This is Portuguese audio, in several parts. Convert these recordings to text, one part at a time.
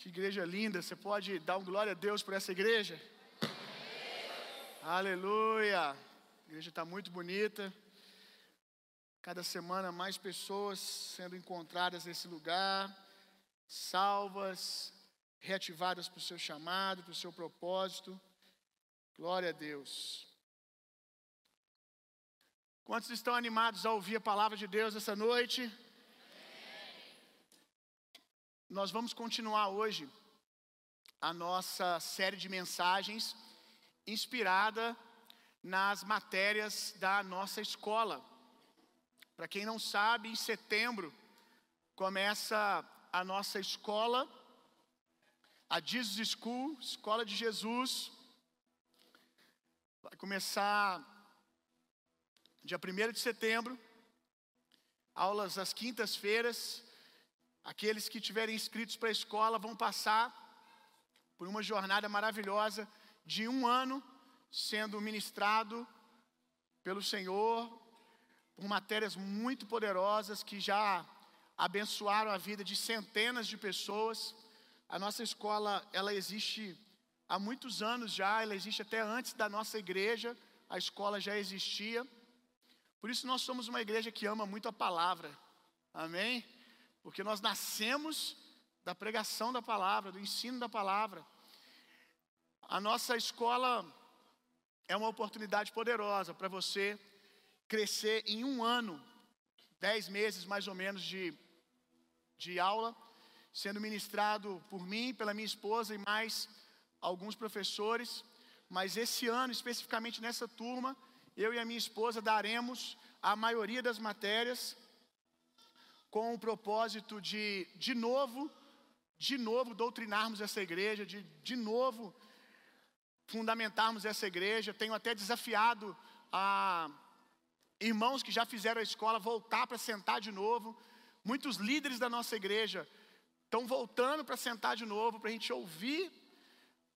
Que igreja linda. Você pode dar um glória a Deus por essa igreja? Aleluia. A igreja está muito bonita. Cada semana mais pessoas sendo encontradas nesse lugar, salvas, reativadas para o seu chamado, para o seu propósito. Glória a Deus. Quantos estão animados a ouvir a palavra de Deus essa noite? Nós vamos continuar hoje a nossa série de mensagens inspirada nas matérias da nossa escola. Para quem não sabe, em setembro começa a nossa escola, a Jesus School, Escola de Jesus. Vai começar dia 1 de setembro, aulas às quintas-feiras. Aqueles que tiverem inscritos para a escola vão passar por uma jornada maravilhosa de um ano sendo ministrado pelo Senhor, por matérias muito poderosas que já abençoaram a vida de centenas de pessoas. A nossa escola, ela existe há muitos anos já, ela existe até antes da nossa igreja, a escola já existia. Por isso nós somos uma igreja que ama muito a palavra. Amém? Porque nós nascemos da pregação da palavra, do ensino da palavra. A nossa escola é uma oportunidade poderosa para você crescer em um ano, dez meses mais ou menos de, de aula, sendo ministrado por mim, pela minha esposa e mais alguns professores. Mas esse ano, especificamente nessa turma, eu e a minha esposa daremos a maioria das matérias com o propósito de, de novo, de novo doutrinarmos essa igreja, de, de novo fundamentarmos essa igreja. Tenho até desafiado a irmãos que já fizeram a escola voltar para sentar de novo. Muitos líderes da nossa igreja estão voltando para sentar de novo, para a gente ouvir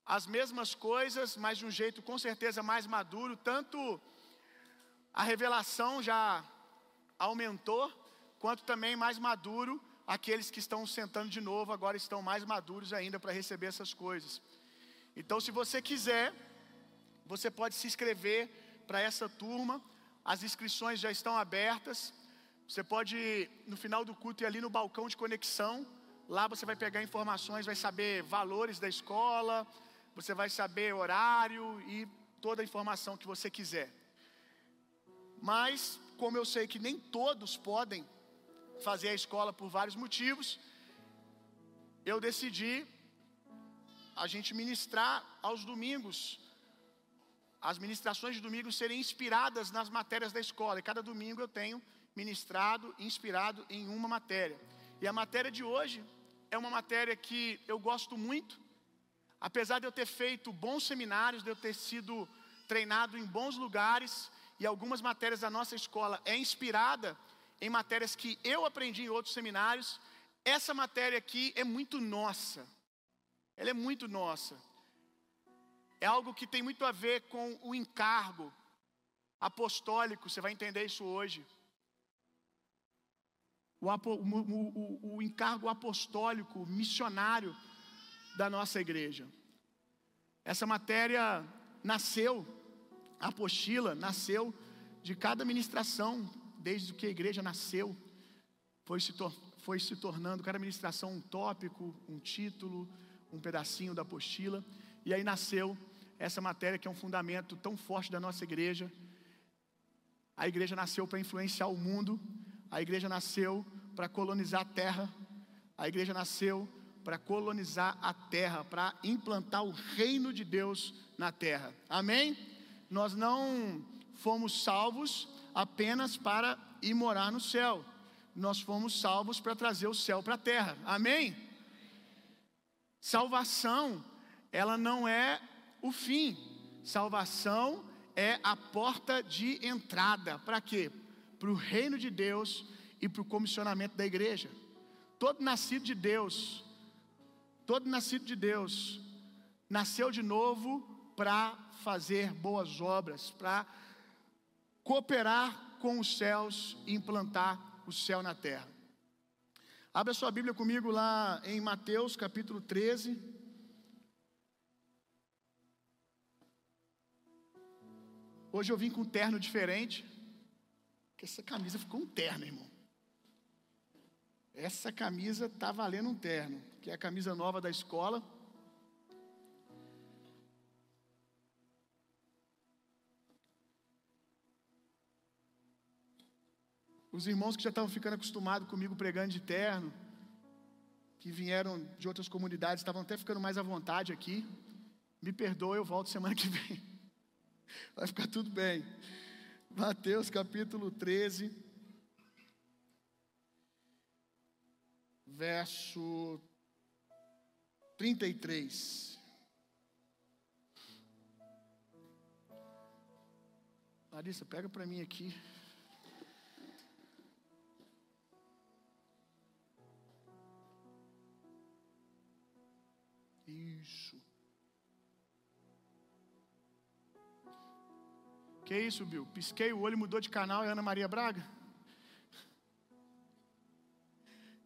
as mesmas coisas, mas de um jeito com certeza mais maduro. Tanto a revelação já aumentou, quanto também mais maduro aqueles que estão sentando de novo agora estão mais maduros ainda para receber essas coisas. Então, se você quiser, você pode se inscrever para essa turma. As inscrições já estão abertas. Você pode, no final do culto, ir ali no balcão de conexão. Lá você vai pegar informações, vai saber valores da escola, você vai saber horário e toda a informação que você quiser. Mas, como eu sei que nem todos podem fazer a escola por vários motivos, eu decidi a gente ministrar aos domingos, as ministrações de domingo serem inspiradas nas matérias da escola. E cada domingo eu tenho ministrado, inspirado em uma matéria. E a matéria de hoje é uma matéria que eu gosto muito, apesar de eu ter feito bons seminários, de eu ter sido treinado em bons lugares, e algumas matérias da nossa escola é inspirada em matérias que eu aprendi em outros seminários. Essa matéria aqui é muito nossa. Ela é muito nossa. É algo que tem muito a ver com o encargo apostólico, você vai entender isso hoje. O, o, o, o encargo apostólico, missionário da nossa igreja. Essa matéria nasceu, a apostila nasceu de cada ministração, desde que a igreja nasceu, foi se, foi se tornando cada ministração um tópico, um título, um pedacinho da apostila, e aí nasceu essa matéria que é um fundamento tão forte da nossa igreja. A igreja nasceu para influenciar o mundo, a igreja nasceu para colonizar a terra, a igreja nasceu para colonizar a terra, para implantar o reino de Deus na terra. Amém? Nós não fomos salvos apenas para ir morar no céu. Nós fomos salvos para trazer o céu para a terra. Amém? Salvação, ela não é o fim. Salvação é a porta de entrada. Para quê? Para o reino de Deus e para o comissionamento da igreja. Todo nascido de Deus, todo nascido de Deus, nasceu de novo para fazer boas obras, para cooperar com os céus e implantar o céu na terra. Abra sua Bíblia comigo lá em Mateus capítulo 13. Hoje eu vim com um terno diferente, porque essa camisa ficou um terno, irmão. Essa camisa tá valendo um terno, que é a camisa nova da escola. Os irmãos que já estavam ficando acostumados comigo pregando de terno, que vieram de outras comunidades, estavam até ficando mais à vontade aqui. Me perdoe, eu volto semana que vem. Vai ficar tudo bem. Mateus capítulo 13, verso 33. Larissa, pega para mim aqui. Isso. Que isso, Bill? Pisquei o olho, mudou de canal e Ana Maria Braga?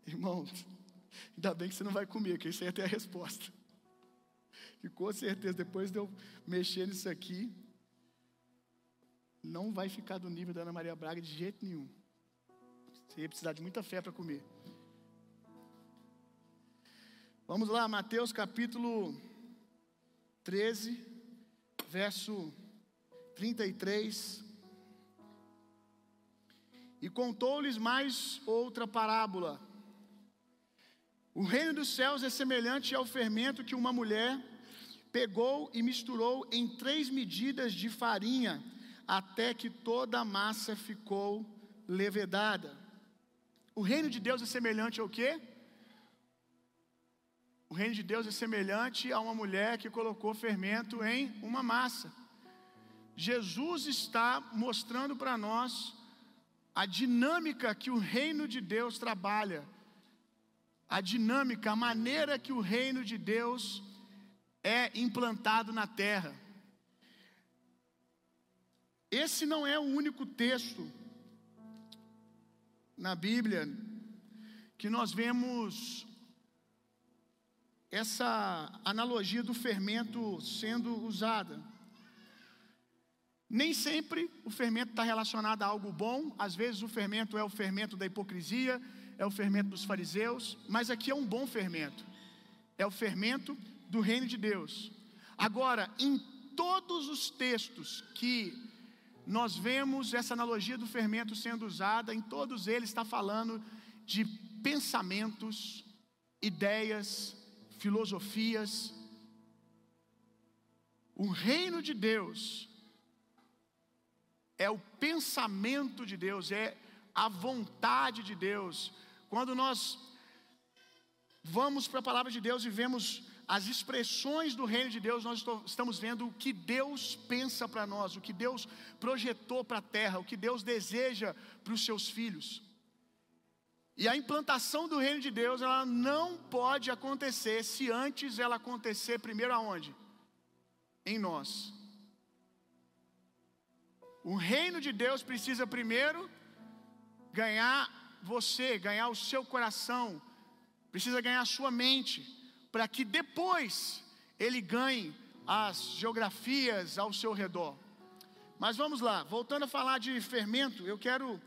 Irmão, ainda bem que você não vai comer, que isso aí até a resposta. E com certeza, depois de eu mexer nisso aqui, não vai ficar do nível da Ana Maria Braga de jeito nenhum. Você ia precisar de muita fé para comer. Vamos lá, Mateus capítulo 13, verso 33. E contou-lhes mais outra parábola. O reino dos céus é semelhante ao fermento que uma mulher pegou e misturou em três medidas de farinha, até que toda a massa ficou levedada. O reino de Deus é semelhante ao quê? O reino de Deus é semelhante a uma mulher que colocou fermento em uma massa. Jesus está mostrando para nós a dinâmica que o reino de Deus trabalha, a dinâmica, a maneira que o reino de Deus é implantado na terra. Esse não é o único texto na Bíblia que nós vemos essa analogia do fermento sendo usada. Nem sempre o fermento está relacionado a algo bom, às vezes o fermento é o fermento da hipocrisia, é o fermento dos fariseus, mas aqui é um bom fermento, é o fermento do reino de Deus. Agora, em todos os textos que nós vemos essa analogia do fermento sendo usada, em todos eles está falando de pensamentos, ideias, filosofias. O reino de Deus é o pensamento de Deus, é a vontade de Deus. Quando nós vamos para a palavra de Deus e vemos as expressões do reino de Deus, nós estamos vendo o que Deus pensa para nós, o que Deus projetou para a terra, o que Deus deseja para os seus filhos. E a implantação do reino de Deus, ela não pode acontecer se antes ela acontecer primeiro aonde? Em nós. O reino de Deus precisa primeiro ganhar você, ganhar o seu coração, precisa ganhar a sua mente, para que depois ele ganhe as geografias ao seu redor. Mas vamos lá, voltando a falar de fermento, eu quero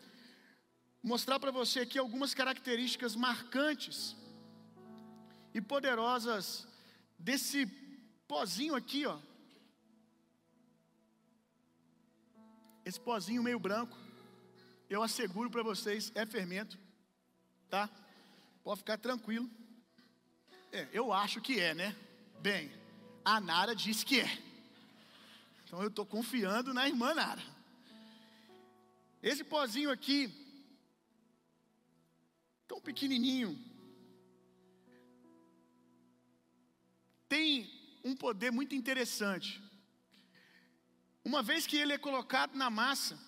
mostrar para você aqui algumas características marcantes e poderosas desse pozinho aqui, ó. Esse pozinho meio branco, eu asseguro para vocês, é fermento, tá? Pode ficar tranquilo. É, eu acho que é, né? Bem, a Nara disse que é. Então eu estou confiando na irmã Nara. Esse pozinho aqui, tão pequenininho, tem um poder muito interessante. Uma vez que ele é colocado na massa,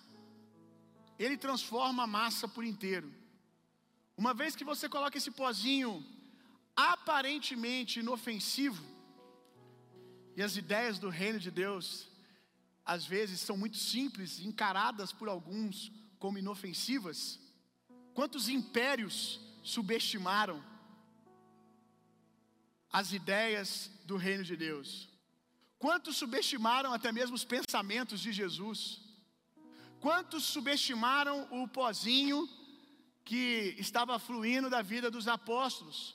ele transforma a massa por inteiro. Uma vez que você coloca esse pozinho aparentemente inofensivo, e as ideias do reino de Deus, às vezes, são muito simples, encaradas por alguns como inofensivas, Quantos impérios subestimaram as ideias do reino de Deus? Quantos subestimaram até mesmo os pensamentos de Jesus? Quantos subestimaram o pozinho que estava fluindo da vida dos apóstolos?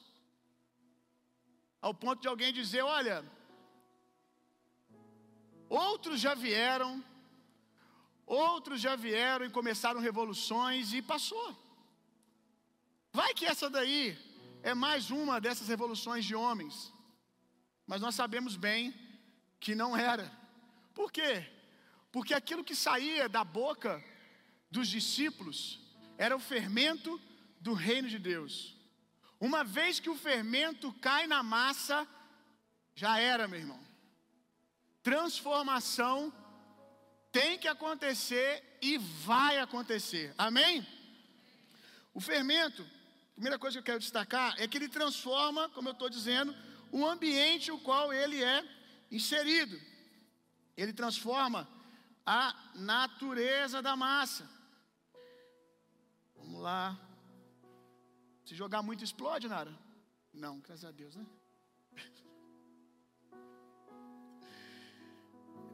Ao ponto de alguém dizer: Olha, outros já vieram, outros já vieram e começaram revoluções e passou. Vai que essa daí é mais uma dessas revoluções de homens. Mas nós sabemos bem que não era. Por quê? Porque aquilo que saía da boca dos discípulos era o fermento do reino de Deus. Uma vez que o fermento cai na massa, já era, meu irmão. Transformação tem que acontecer e vai acontecer. Amém? O fermento, primeira coisa que eu quero destacar é que ele transforma, como eu estou dizendo, o ambiente o qual ele é inserido. Ele transforma a natureza da massa. Vamos lá. Se jogar muito, explode, Nara? Não, graças a Deus, né?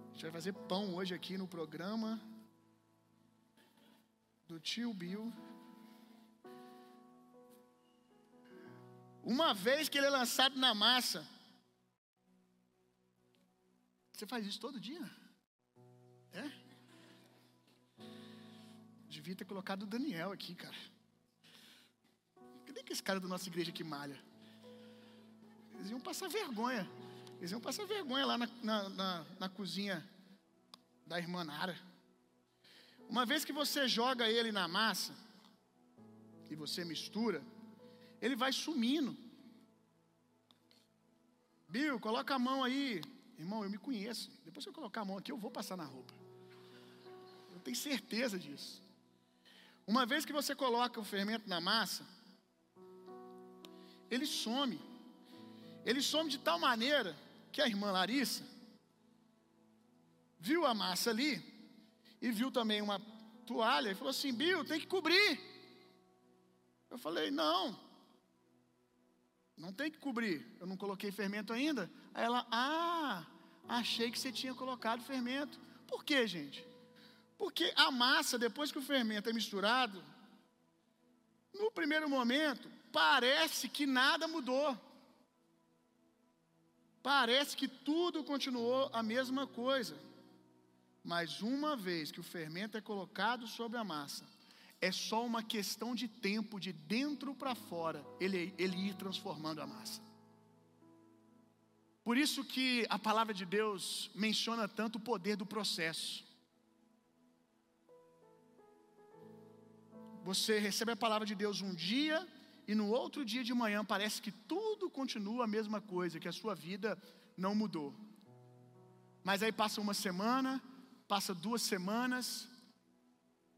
A gente vai fazer pão hoje aqui no programa do tio Bill. Uma vez que ele é lançado na massa, você faz isso todo dia? É? Devia ter colocado o Daniel aqui, cara. Cadê que esse cara da nossa igreja que malha? Eles iam passar vergonha. Eles iam passar vergonha lá na, na, na, na cozinha da irmã Nara. Uma vez que você joga ele na massa, e você mistura, ele vai sumindo. Bill, coloca a mão aí. Irmão, eu me conheço. Depois que eu colocar a mão aqui, eu vou passar na roupa. Eu tenho certeza disso. Uma vez que você coloca o fermento na massa, ele some. Ele some de tal maneira que a irmã Larissa viu a massa ali e viu também uma toalha e falou assim: Bill, tem que cobrir. Eu falei: Não, não tem que cobrir. Eu não coloquei fermento ainda. Aí ela: Ah, achei que você tinha colocado fermento. Por quê, gente? Porque a massa, depois que o fermento é misturado, no primeiro momento, parece que nada mudou. Parece que tudo continuou a mesma coisa. Mas uma vez que o fermento é colocado sobre a massa, é só uma questão de tempo, de dentro para fora, ele, ele ir transformando a massa. Por isso que a palavra de Deus menciona tanto o poder do processo. Você recebe a palavra de Deus um dia e no outro dia de manhã parece que tudo continua a mesma coisa, que a sua vida não mudou. Mas aí passa uma semana, passa duas semanas,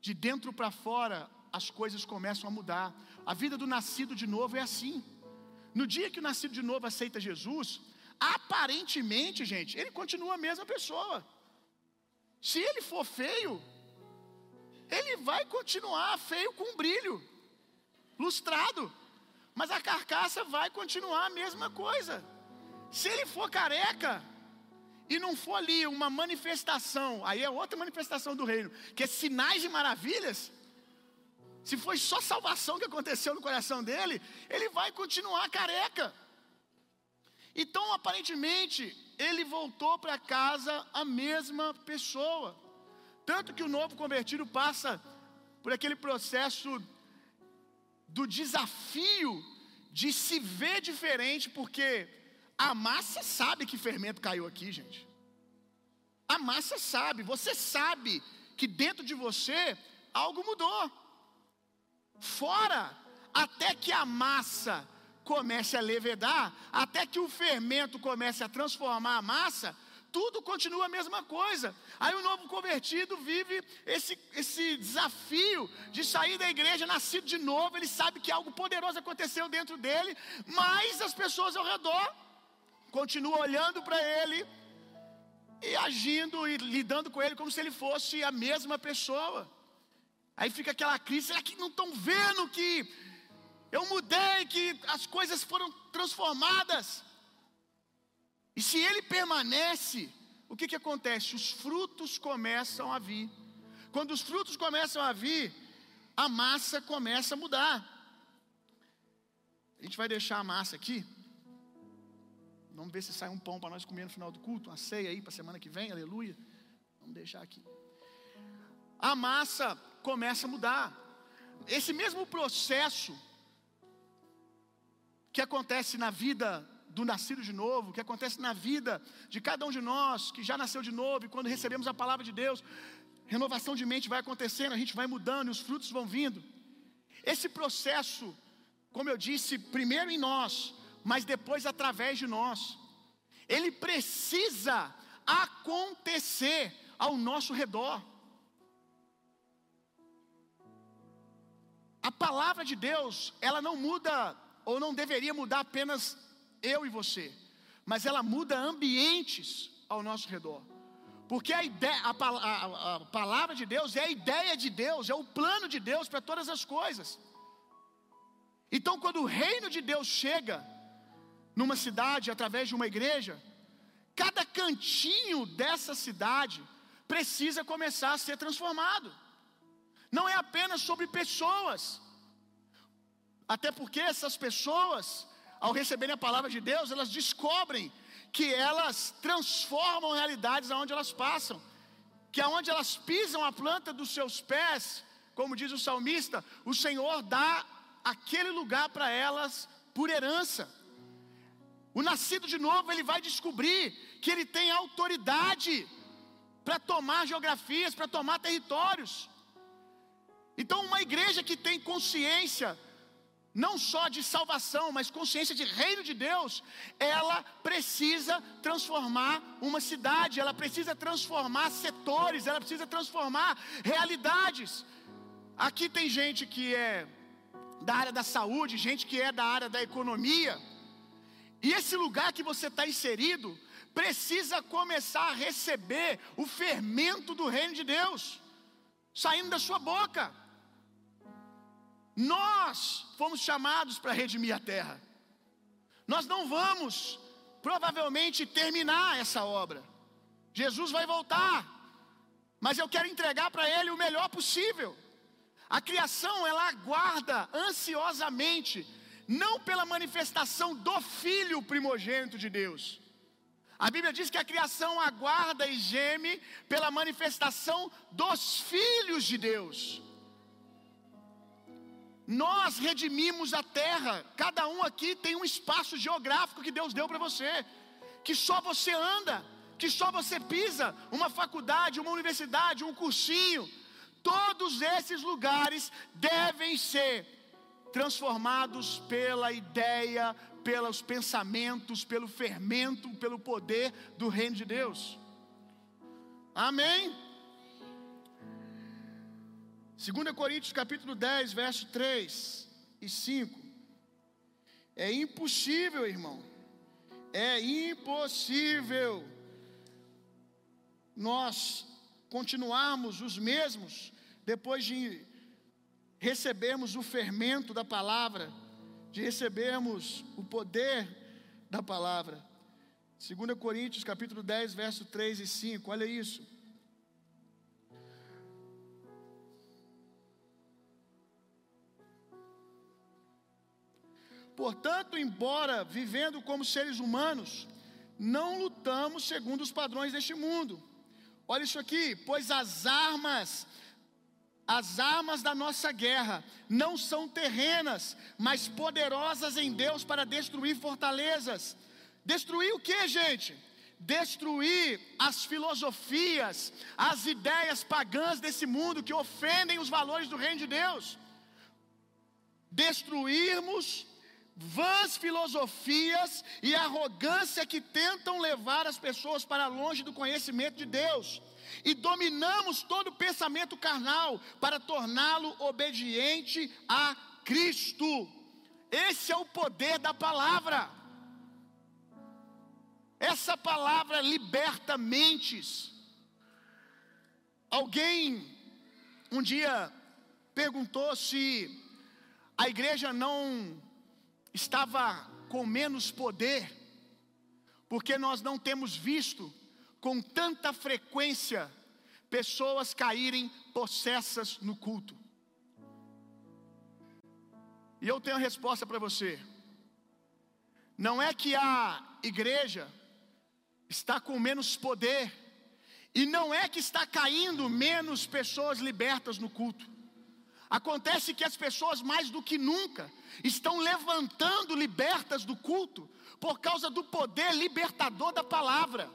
de dentro para fora as coisas começam a mudar. A vida do nascido de novo é assim. No dia que o nascido de novo aceita Jesus, aparentemente, gente, ele continua a mesma pessoa. Se ele for feio, ele vai continuar feio com brilho lustrado, mas a carcaça vai continuar a mesma coisa. Se ele for careca e não for ali uma manifestação, aí é outra manifestação do reino, que é sinais e maravilhas. Se foi só salvação que aconteceu no coração dele, ele vai continuar careca. Então, aparentemente, ele voltou para casa a mesma pessoa. Tanto que o novo convertido passa por aquele processo do desafio de se ver diferente, porque a massa sabe que fermento caiu aqui, gente. A massa sabe, você sabe que dentro de você algo mudou. Fora, até que a massa comece a levedar, até que o fermento comece a transformar a massa, tudo continua a mesma coisa. Aí o novo convertido vive esse, esse desafio de sair da igreja, nascido de novo. Ele sabe que algo poderoso aconteceu dentro dele, mas as pessoas ao redor continuam olhando para ele e agindo e lidando com ele como se ele fosse a mesma pessoa. Aí fica aquela crise: será que não estão vendo que eu mudei, que as coisas foram transformadas. E se ele permanece, o que, que acontece? Os frutos começam a vir. Quando os frutos começam a vir, a massa começa a mudar. A gente vai deixar a massa aqui. Vamos ver se sai um pão para nós comer no final do culto, uma ceia aí para a semana que vem, aleluia. Vamos deixar aqui. A massa começa a mudar. Esse mesmo processo que acontece na vida do nascido de novo, que acontece na vida de cada um de nós que já nasceu de novo e quando recebemos a palavra de Deus, renovação de mente vai acontecendo, a gente vai mudando e os frutos vão vindo. Esse processo, como eu disse, primeiro em nós, mas depois através de nós, ele precisa acontecer ao nosso redor. A palavra de Deus, ela não muda, ou não deveria mudar apenas eu e você, mas ela muda ambientes ao nosso redor. Porque a, ideia, a, a, a palavra de Deus é a ideia de Deus, é o plano de Deus para todas as coisas. Então, quando o reino de Deus chega numa cidade através de uma igreja, cada cantinho dessa cidade precisa começar a ser transformado. Não é apenas sobre pessoas, até porque essas pessoas, ao receberem a palavra de Deus, elas descobrem que elas transformam realidades aonde elas passam, que aonde elas pisam a planta dos seus pés, como diz o salmista, o Senhor dá aquele lugar para elas por herança. O nascido de novo, ele vai descobrir que ele tem autoridade para tomar geografias, para tomar territórios. Então, uma igreja que tem consciência não só de salvação, mas consciência de reino de Deus, ela precisa transformar uma cidade, ela precisa transformar setores, ela precisa transformar realidades. Aqui tem gente que é da área da saúde, gente que é da área da economia, e esse lugar que você está inserido precisa começar a receber o fermento do reino de Deus, saindo da sua boca. Nós fomos chamados para redimir a terra. Nós não vamos, provavelmente, terminar essa obra. Jesus vai voltar, mas eu quero entregar para Ele o melhor possível. A criação, ela aguarda ansiosamente, não pela manifestação do Filho primogênito de Deus. A Bíblia diz que a criação aguarda e geme pela manifestação dos filhos de Deus. Nós redimimos a terra, cada um aqui tem um espaço geográfico que Deus deu para você, que só você anda, que só você pisa, uma faculdade, uma universidade, um cursinho. Todos esses lugares devem ser transformados pela ideia, pelos pensamentos, pelo fermento, pelo poder do reino de Deus. Amém? 2 Coríntios capítulo 10, verso 3 e 5. É impossível, irmão. É impossível nós continuarmos os mesmos depois de recebermos o fermento da palavra, de recebermos o poder da palavra. 2 Coríntios capítulo 10, verso 3 e 5. Olha isso. Portanto, embora vivendo como seres humanos, não lutamos segundo os padrões deste mundo. Olha isso aqui, pois as armas, as armas da nossa guerra não são terrenas, mas poderosas em Deus para destruir fortalezas. Destruir o que, gente? Destruir as filosofias, as ideias pagãs desse mundo que ofendem os valores do reino de Deus. Destruirmos vãs filosofias e arrogância que tentam levar as pessoas para longe do conhecimento de Deus. E dominamos todo pensamento carnal para torná-lo obediente a Cristo. Esse é o poder da palavra. Essa palavra liberta mentes. Alguém um dia perguntou se a igreja não estava com menos poder, porque nós não temos visto com tanta frequência pessoas caírem possessas no culto. E eu tenho a resposta para você. Não é que a igreja está com menos poder, e não é que está caindo menos pessoas libertas no culto. Acontece que as pessoas, mais do que nunca, estão levantando libertas do culto, por causa do poder libertador da palavra.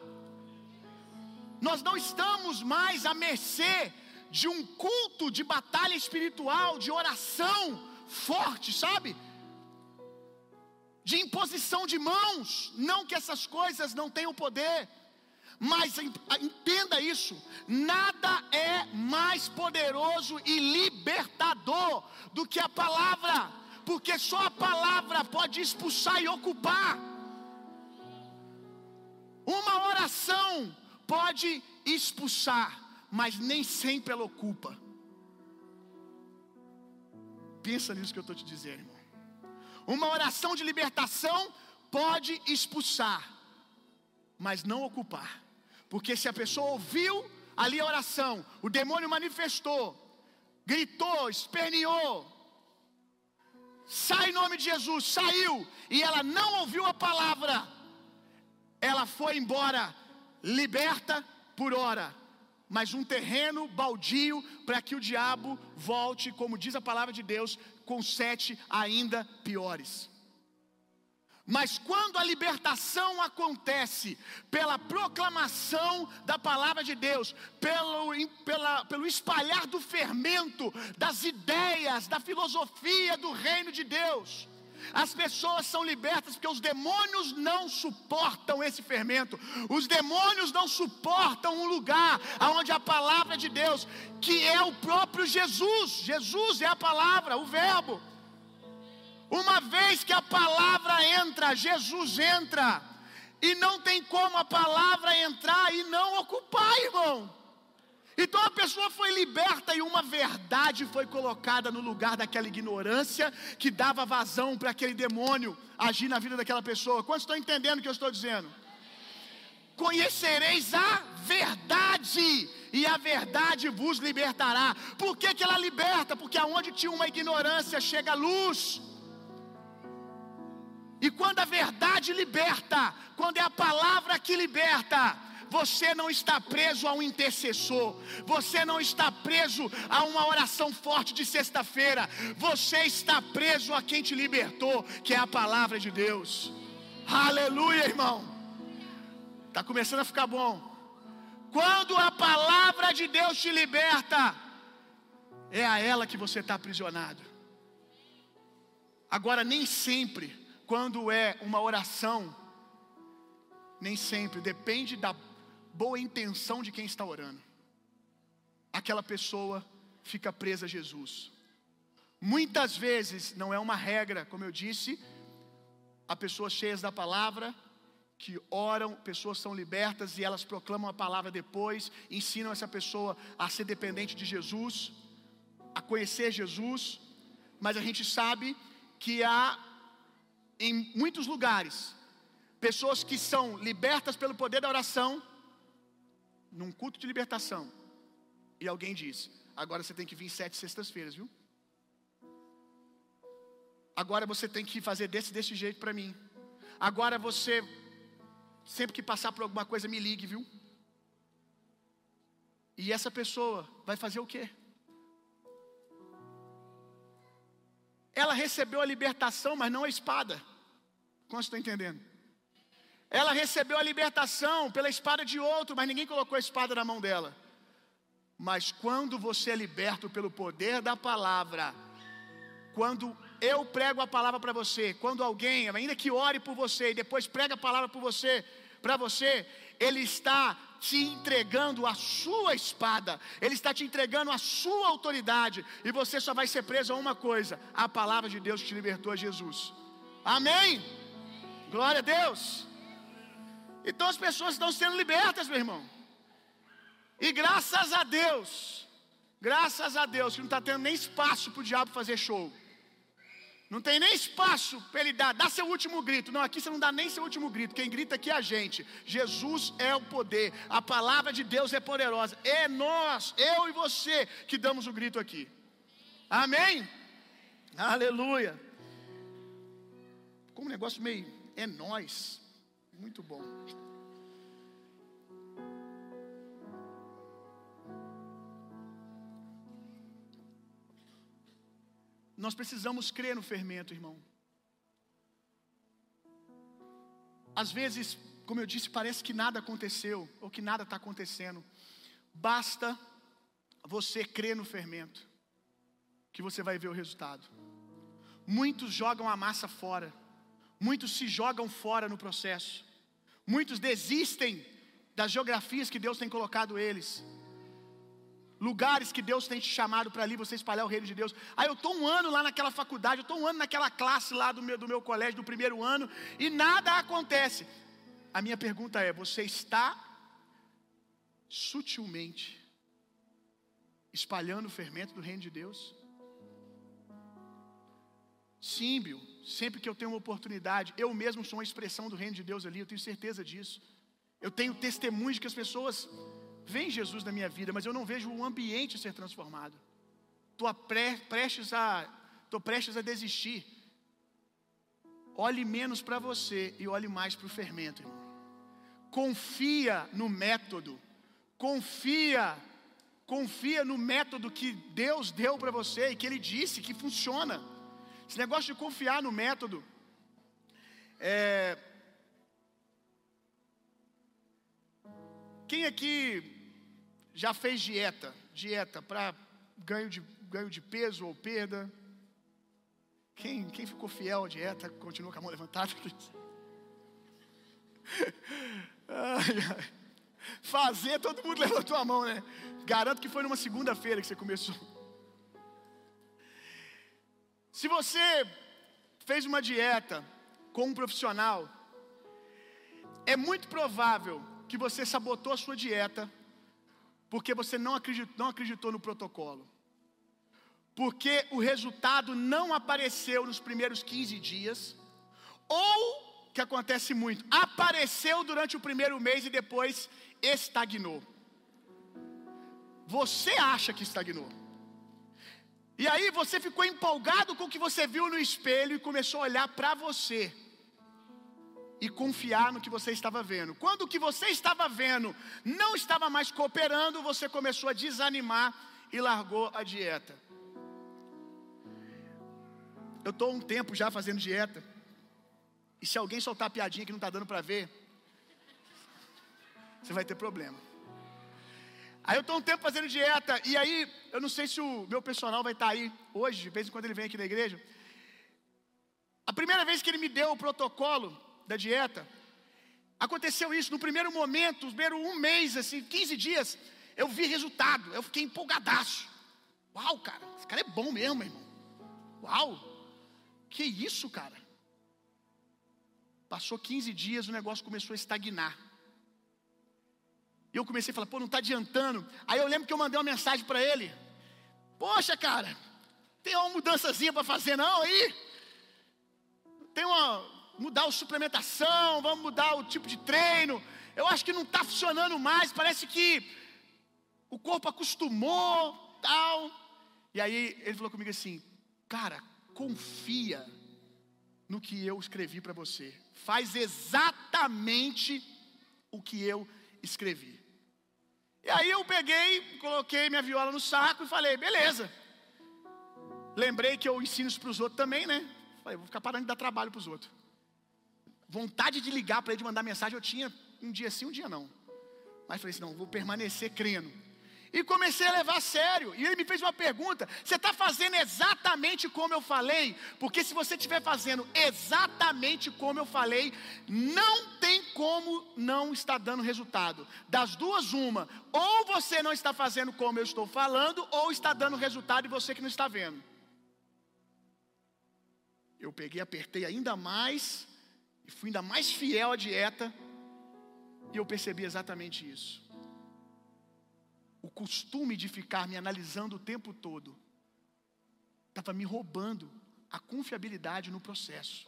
Nós não estamos mais à mercê de um culto de batalha espiritual, de oração forte, sabe? De imposição de mãos. Não que essas coisas não tenham poder, mas entenda isso: nada é mais poderoso e libertador do que a palavra, porque só a palavra pode expulsar e ocupar. Uma oração pode expulsar, mas nem sempre ela ocupa. Pensa nisso que eu estou te dizendo, irmão. Uma oração de libertação pode expulsar, mas não ocupar. Porque se a pessoa ouviu ali a oração, o demônio manifestou, gritou, esperneou, sai em nome de Jesus, saiu, e ela não ouviu a palavra, ela foi embora liberta por hora, mas um terreno baldio para que o diabo volte, como diz a palavra de Deus, com sete ainda piores. Mas quando a libertação acontece pela proclamação da palavra de Deus, pelo, pela, pelo espalhar do fermento, das ideias, da filosofia do reino de Deus, as pessoas são libertas porque os demônios não suportam esse fermento. Os demônios não suportam um lugar onde a palavra de Deus, que é o próprio Jesus, Jesus é a palavra, o Verbo. Uma vez que a palavra entra, Jesus entra, e não tem como a palavra entrar e não ocupar, irmão. Então a pessoa foi liberta e uma verdade foi colocada no lugar daquela ignorância que dava vazão para aquele demônio agir na vida daquela pessoa. Quantos estão entendendo o que eu estou dizendo? Conhecereis a verdade, e a verdade vos libertará. Por que, que ela liberta? Porque aonde tinha uma ignorância chega a luz. E quando a verdade liberta, quando é a palavra que liberta, você não está preso a um intercessor, você não está preso a uma oração forte de sexta-feira, você está preso a quem te libertou, que é a palavra de Deus. Aleluia, irmão. Está começando a ficar bom. Quando a palavra de Deus te liberta, é a ela que você está aprisionado. Agora, nem sempre, quando é uma oração, nem sempre, depende da boa intenção de quem está orando, aquela pessoa fica presa a Jesus. Muitas vezes, não é uma regra, como eu disse, há pessoas cheias da palavra, que oram, pessoas são libertas e elas proclamam a palavra depois, ensinam essa pessoa a ser dependente de Jesus, a conhecer Jesus, mas a gente sabe que há em muitos lugares pessoas que são libertas pelo poder da oração, num culto de libertação, e alguém disse: agora você tem que vir sete sextas-feiras, viu? Agora você tem que fazer desse desse jeito para mim. Agora você, sempre que passar por alguma coisa, me ligue, viu? E essa pessoa vai fazer o quê? Ela recebeu a libertação, mas não a espada. Como estão entendendo? Ela recebeu a libertação pela espada de outro, mas ninguém colocou a espada na mão dela. Mas quando você é liberto pelo poder da palavra, quando eu prego a palavra para você, quando alguém, ainda que ore por você e depois prega a palavra por você, para você, ele está te entregando a sua espada, ele está te entregando a sua autoridade, e você só vai ser preso a uma coisa: a palavra de Deus que te libertou a Jesus. Amém? Glória a Deus. Então as pessoas estão sendo libertas, meu irmão. E graças a Deus, graças a Deus, que não está tendo nem espaço para o diabo fazer show. Não tem nem espaço para ele dar, dá seu último grito. Não, aqui você não dá nem seu último grito. Quem grita aqui é a gente. Jesus é o poder. A palavra de Deus é poderosa. É nós, eu e você, que damos o grito aqui. Amém? Aleluia. Como um negócio meio é nós. Muito bom. Nós precisamos crer no fermento, irmão. Às vezes, como eu disse, parece que nada aconteceu, ou que nada está acontecendo. Basta você crer no fermento, que você vai ver o resultado. Muitos jogam a massa fora, muitos se jogam fora no processo, muitos desistem das geografias que Deus tem colocado eles lugares que Deus tem te chamado para ali você espalhar o reino de Deus. Aí eu estou um ano lá naquela faculdade, eu estou um ano naquela classe lá do meu, do meu colégio, do primeiro ano, e nada acontece. A minha pergunta é: você está sutilmente espalhando o fermento do reino de Deus? Símbio, sempre que eu tenho uma oportunidade, eu mesmo sou uma expressão do reino de Deus ali, eu tenho certeza disso. Eu tenho testemunho de que as pessoas Vem Jesus na minha vida, mas eu não vejo o ambiente ser transformado. Estou prestes prestes a desistir. Olhe menos para você e olhe mais para o fermento, irmão. Confia no método. Confia, confia no método que Deus deu para você e que Ele disse que funciona. Esse negócio de confiar no método. É... Quem aqui já fez dieta, dieta para ganho de, ganho de peso ou perda? Quem, quem ficou fiel à dieta, continua com a mão levantada? Ai, ai. Fazer, todo mundo levantou a mão, né? Garanto que foi numa segunda-feira que você começou. Se você fez uma dieta com um profissional, é muito provável que você sabotou a sua dieta porque você não acreditou, não acreditou no protocolo. Porque o resultado não apareceu nos primeiros 15 dias, ou, que acontece muito, apareceu durante o primeiro mês e depois estagnou. Você acha que estagnou. E aí você ficou empolgado com o que você viu no espelho e começou a olhar para você e confiar no que você estava vendo. Quando o que você estava vendo não estava mais cooperando, você começou a desanimar e largou a dieta. Eu estou um tempo já fazendo dieta. E se alguém soltar piadinha que não está dando para ver, você vai ter problema. Aí eu estou um tempo fazendo dieta, e aí, eu não sei se o meu personal vai estar tá aí hoje, de vez em quando ele vem aqui na igreja. A primeira vez que ele me deu o protocolo, da dieta. Aconteceu isso no primeiro momento, no primeiro um mês, assim, 15 dias, eu vi resultado, eu fiquei empolgadaço. Uau, cara, esse cara é bom mesmo, irmão. Uau, que isso, cara. Passou 15 dias, o negócio começou a estagnar. E eu comecei a falar, pô, não está adiantando. Aí eu lembro que eu mandei uma mensagem para ele. Poxa, cara, tem uma mudançazinha para fazer não aí? Tem uma, mudar a suplementação, vamos mudar o tipo de treino. Eu acho que não está funcionando mais, parece que o corpo acostumou, tal. E aí ele falou comigo assim: Cara, confia no que eu escrevi para você. Faz exatamente o que eu escrevi. E aí eu peguei, coloquei minha viola no saco e falei: Beleza. Lembrei que eu ensino isso para os outros também, né? Falei: Vou ficar parando de dar trabalho para os outros. Vontade de ligar para ele, de mandar mensagem, eu tinha um dia sim, um dia não. Mas falei assim: não, vou permanecer crendo. E comecei a levar a sério. E ele me fez uma pergunta: você está fazendo exatamente como eu falei? Porque se você estiver fazendo exatamente como eu falei, não tem como não estar dando resultado. Das duas, uma: ou você não está fazendo como eu estou falando, ou está dando resultado e você que não está vendo. Eu peguei, apertei ainda mais e fui ainda mais fiel à dieta, e eu percebi exatamente isso. O costume de ficar me analisando o tempo todo estava me roubando a confiabilidade no processo.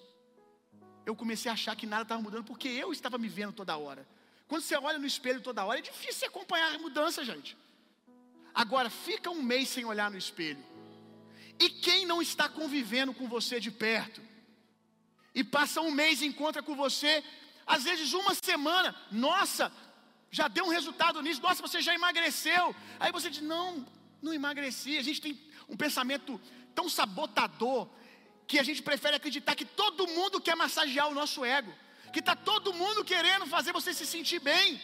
Eu comecei a achar que nada estava mudando porque eu estava me vendo toda hora. Quando você olha no espelho toda hora, é difícil acompanhar a mudança, gente. Agora, fica um mês sem olhar no espelho. E quem não está convivendo com você de perto? E passa um mês e encontra com você, às vezes uma semana, nossa, já deu um resultado nisso, nossa, você já emagreceu. Aí você diz: não, não emagreci. A gente tem um pensamento tão sabotador que a gente prefere acreditar que todo mundo quer massagear o nosso ego, que está todo mundo querendo fazer você se sentir bem.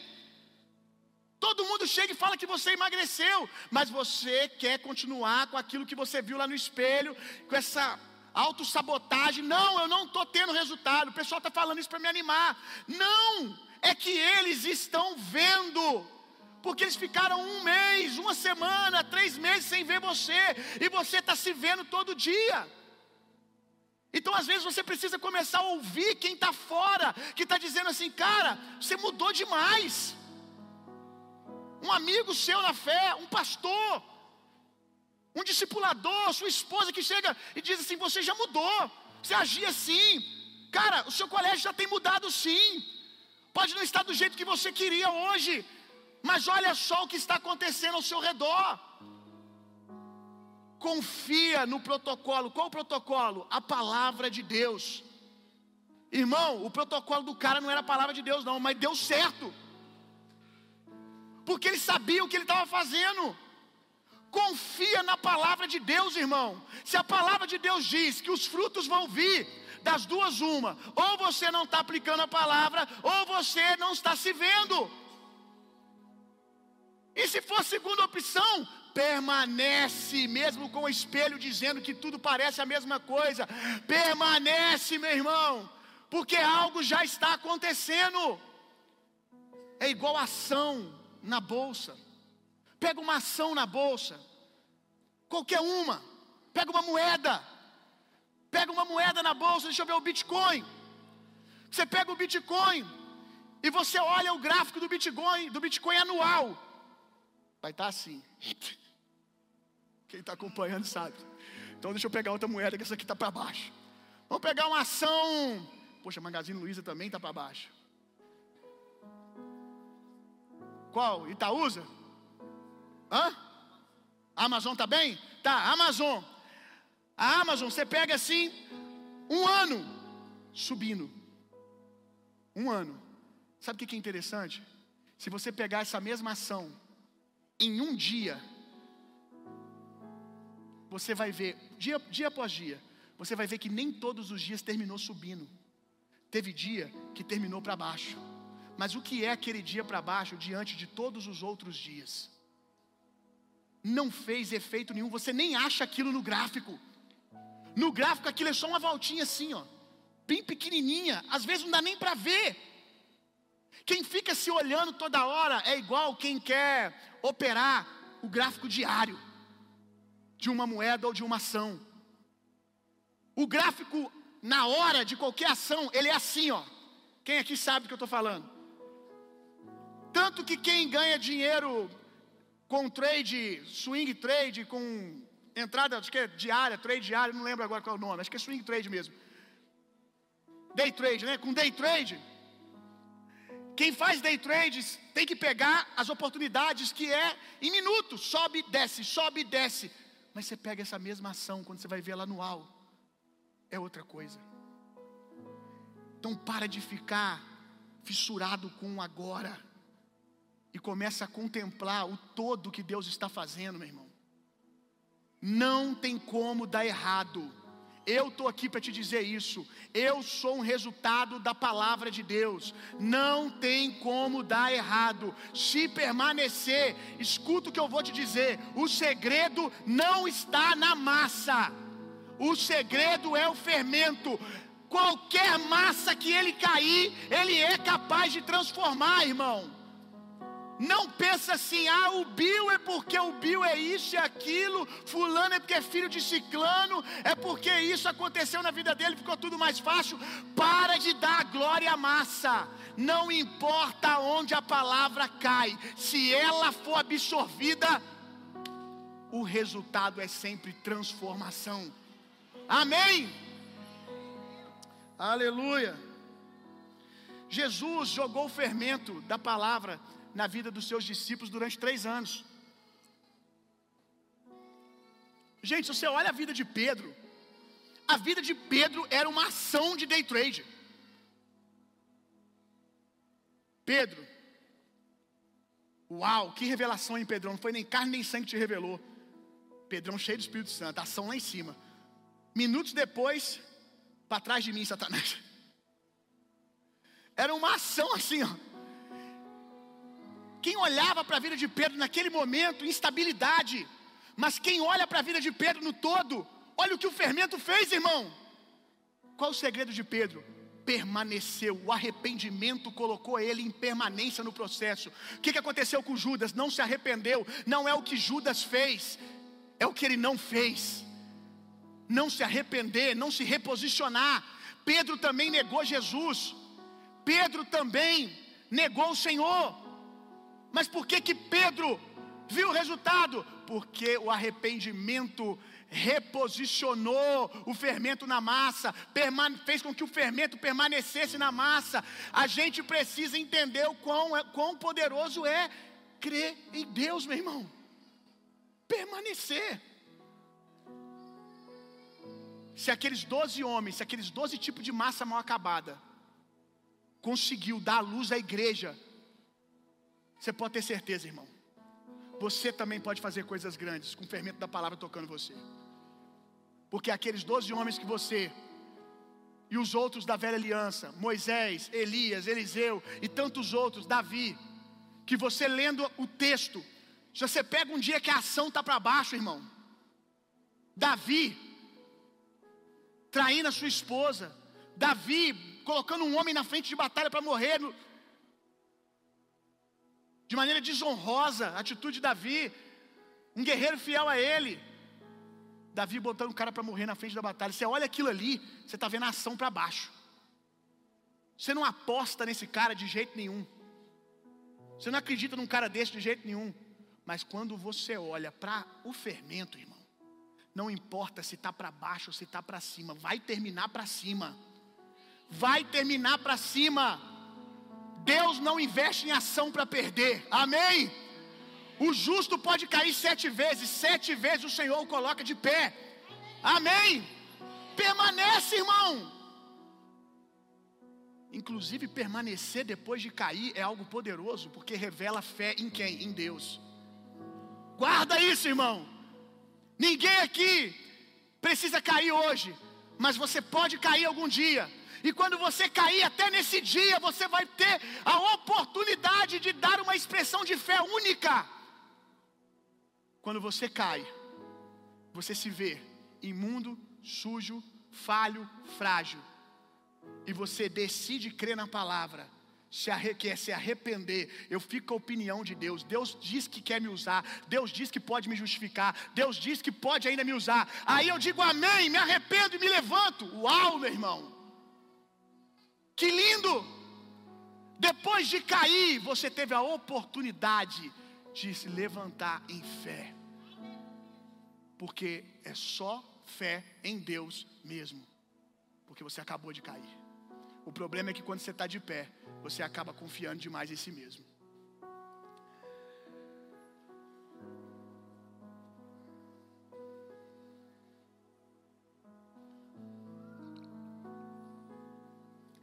Todo mundo chega e fala que você emagreceu, mas você quer continuar com aquilo que você viu lá no espelho, com essa autossabotagem. Não, eu não estou tendo resultado. O pessoal está falando isso para me animar. Não, é que eles estão vendo. Porque eles ficaram um mês, uma semana, três meses sem ver você, e você está se vendo todo dia. Então, às vezes, você precisa começar a ouvir quem está fora, que está dizendo assim, cara, você mudou demais. Um amigo seu na fé, um pastor, um discipulador, sua esposa que chega e diz assim: você já mudou, você agia assim. Cara, o seu colégio já tem mudado sim. Pode não estar do jeito que você queria hoje, mas olha só o que está acontecendo ao seu redor confia no protocolo. Qual o protocolo? A palavra de Deus. Irmão, o protocolo do cara não era a palavra de Deus, não, mas deu certo. Porque ele sabia o que ele estava fazendo. Confia na palavra de Deus, irmão. Se a palavra de Deus diz que os frutos vão vir, das duas, uma: ou você não está aplicando a palavra, ou você não está se vendo. E se for segunda opção, permanece, mesmo com o espelho dizendo que tudo parece a mesma coisa, permanece, meu irmão, porque algo já está acontecendo. É igual ação na bolsa. Pega uma ação na bolsa, qualquer uma, pega uma moeda, pega uma moeda na bolsa, deixa eu ver o Bitcoin. Você pega o Bitcoin e você olha o gráfico do Bitcoin, do Bitcoin anual. Vai estar assim. Quem está acompanhando sabe. Então deixa eu pegar outra moeda que essa aqui está para baixo. Vamos pegar uma ação. Poxa, Magazine Luiza também está para baixo. Qual? Itaúsa? Hã? Amazon está bem? Tá, Amazon. A Amazon, você pega assim, um ano subindo. Um ano. Sabe o que é interessante? Se você pegar essa mesma ação em um dia, você vai ver, dia, dia após dia, você vai ver que nem todos os dias terminou subindo. Teve dia que terminou para baixo. Mas o que é aquele dia para baixo diante de todos os outros dias? Não fez efeito nenhum, você nem acha aquilo no gráfico. No gráfico aquilo é só uma voltinha assim, ó, bem pequenininha, às vezes não dá nem para ver. Quem fica se olhando toda hora é igual quem quer operar o gráfico diário de uma moeda ou de uma ação. O gráfico na hora de qualquer ação, ele é assim, ó. Quem aqui sabe do que eu estou falando? Tanto que quem ganha dinheiro com trade, swing trade, com entrada, acho que é diária, trade diário, não lembro agora qual é o nome, acho que é swing trade mesmo. Day trade, né? Com day trade. Quem faz day trades tem que pegar as oportunidades que é em minutos, sobe, desce, sobe, desce. Mas você pega essa mesma ação, quando você vai ver ela anual, é outra coisa. Então para de ficar fissurado com o agora e começa a contemplar o todo que Deus está fazendo, meu irmão. Não tem como dar errado. Eu estou aqui para te dizer isso. Eu sou um resultado da palavra de Deus. Não tem como dar errado. Se permanecer, escuta o que eu vou te dizer: o segredo não está na massa, o segredo é o fermento. Qualquer massa que ele cair, ele é capaz de transformar, irmão. Não pensa assim, ah, o Bill é porque o Bill é isso e aquilo, fulano é porque é filho de ciclano, é porque isso aconteceu na vida dele, ficou tudo mais fácil. Para de dar glória à massa. Não importa onde a palavra cai, se ela for absorvida, o resultado é sempre transformação. Amém? Aleluia. Jesus jogou o fermento da palavra na vida dos seus discípulos durante três anos. Gente, se você olha a vida de Pedro, a vida de Pedro era uma ação de day trade. Pedro, uau, que revelação em Pedrão, não foi nem carne nem sangue que te revelou. Pedrão cheio do Espírito Santo, ação lá em cima. Minutos depois, para trás de mim, Satanás. Era uma ação assim, ó. Quem olhava para a vida de Pedro naquele momento, instabilidade. Mas quem olha para a vida de Pedro no todo, olha o que o fermento fez, irmão. Qual o segredo de Pedro? Permaneceu, o arrependimento colocou ele em permanência no processo. O que, aconteceu com Judas? Não se arrependeu, não é o que Judas fez, é o que ele não fez. Não se arrepender, não se reposicionar. Pedro também negou Jesus. Pedro também negou o Senhor. Mas por que que Pedro viu o resultado? Porque o arrependimento reposicionou o fermento na massa, fez com que o fermento permanecesse na massa. A gente precisa entender o quão, é, quão poderoso é crer em Deus, meu irmão. Permanecer. Se aqueles doze homens, se aqueles doze tipos de massa mal acabada, conseguiu dar luz à igreja, você pode ter certeza, irmão. Você também pode fazer coisas grandes com o fermento da palavra tocando você. Porque aqueles doze homens que você e os outros da velha aliança, Moisés, Elias, Eliseu e tantos outros, Davi, que você lendo o texto, se você pega um dia que a ação está para baixo, irmão. Davi, traindo a sua esposa, Davi colocando um homem na frente de batalha para morrer. De maneira desonrosa, atitude de Davi, um guerreiro fiel a ele. Davi botando um cara para morrer na frente da batalha. Você olha aquilo ali, você está vendo a ação para baixo. Você não aposta nesse cara de jeito nenhum. Você não acredita num cara desse de jeito nenhum. Mas quando você olha para o fermento, irmão, não importa se está para baixo ou se está para cima, vai terminar para cima vai terminar para cima. Deus não investe em ação para perder, amém? O justo pode cair sete vezes, sete vezes o Senhor o coloca de pé, amém? Permanece, irmão. Inclusive, permanecer depois de cair é algo poderoso, porque revela fé em quem? Em Deus. Guarda isso, irmão. Ninguém aqui precisa cair hoje, mas você pode cair algum dia. E quando você cair até nesse dia, você vai ter a oportunidade de dar uma expressão de fé única. Quando você cai, você se vê imundo, sujo, falho, frágil. E você decide crer na palavra se quer se arrepender, eu fico com a opinião de Deus. Deus diz que quer me usar, Deus diz que pode me justificar, Deus diz que pode ainda me usar. Aí eu digo amém, me arrependo e me levanto. Uau, meu irmão! Que lindo! Depois de cair, você teve a oportunidade de se levantar em fé. Porque é só fé em Deus mesmo. Porque você acabou de cair. O problema é que quando você está de pé, você acaba confiando demais em si mesmo.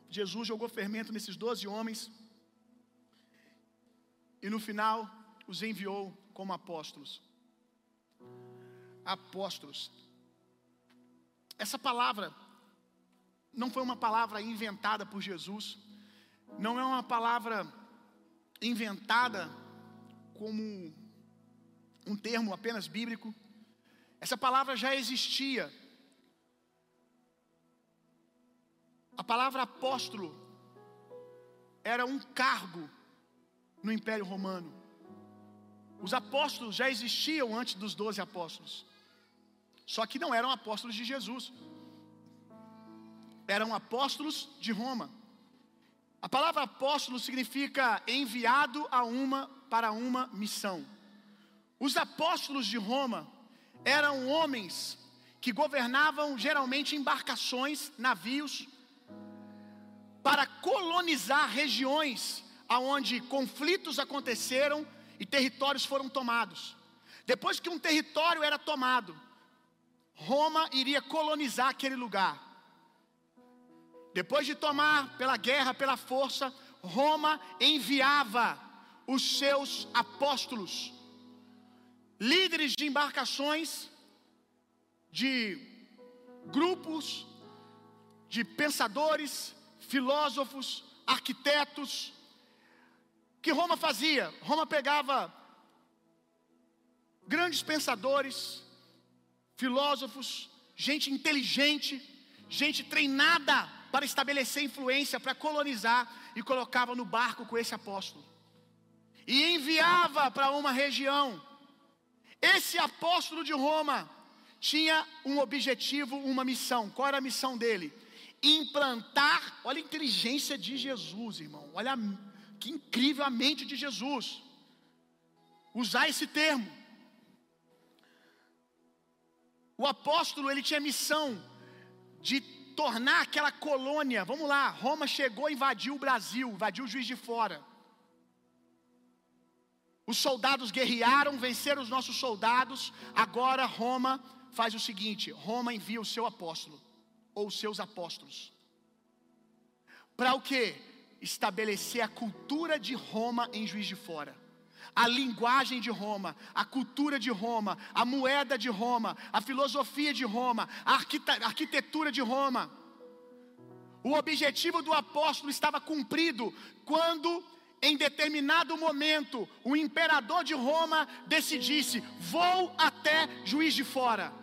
Jesus jogou fermento nesses doze homens e no final os enviou como apóstolos. Apóstolos. Essa palavra não foi uma palavra inventada por Jesus, não é uma palavra inventada como um termo apenas bíblico. Essa palavra já existia A palavra apóstolo era um cargo no Império Romano. Os apóstolos já existiam antes dos doze apóstolos, só que não eram apóstolos de Jesus, eram apóstolos de Roma. A palavra apóstolo significa enviado a uma para uma missão. Os apóstolos de Roma eram homens que governavam geralmente embarcações, navios, para colonizar regiões aonde conflitos aconteceram e territórios foram tomados. Depois que um território era tomado, Roma iria colonizar aquele lugar. Depois de tomar pela guerra, pela força, Roma enviava os seus apóstolos, líderes de embarcações, de grupos, de pensadores, filósofos, arquitetos. que Roma fazia? Roma pegava grandes pensadores, filósofos, gente inteligente, gente treinada para estabelecer influência, para colonizar, e colocava no barco com esse apóstolo. E enviava para uma região. Esse apóstolo de Roma tinha um objetivo, uma missão. Qual era a missão dele? Implantar, olha a inteligência de Jesus, irmão. Olha que incrível a mente de Jesus. Usar esse termo. O apóstolo, ele tinha missão de tornar aquela colônia, vamos lá, Roma chegou, invadiu o Brasil, invadiu o juiz de fora. Os soldados guerrearam, venceram os nossos soldados. Agora Roma faz o seguinte: Roma envia o seu apóstolo, ou seus apóstolos. Para o que? Estabelecer a cultura de Roma em juiz de fora a linguagem de Roma, a cultura de Roma, a moeda de Roma, a filosofia de Roma, a arquitetura de Roma. O objetivo do apóstolo estava cumprido quando, em determinado momento, o imperador de Roma decidisse: vou até Juiz de Fora,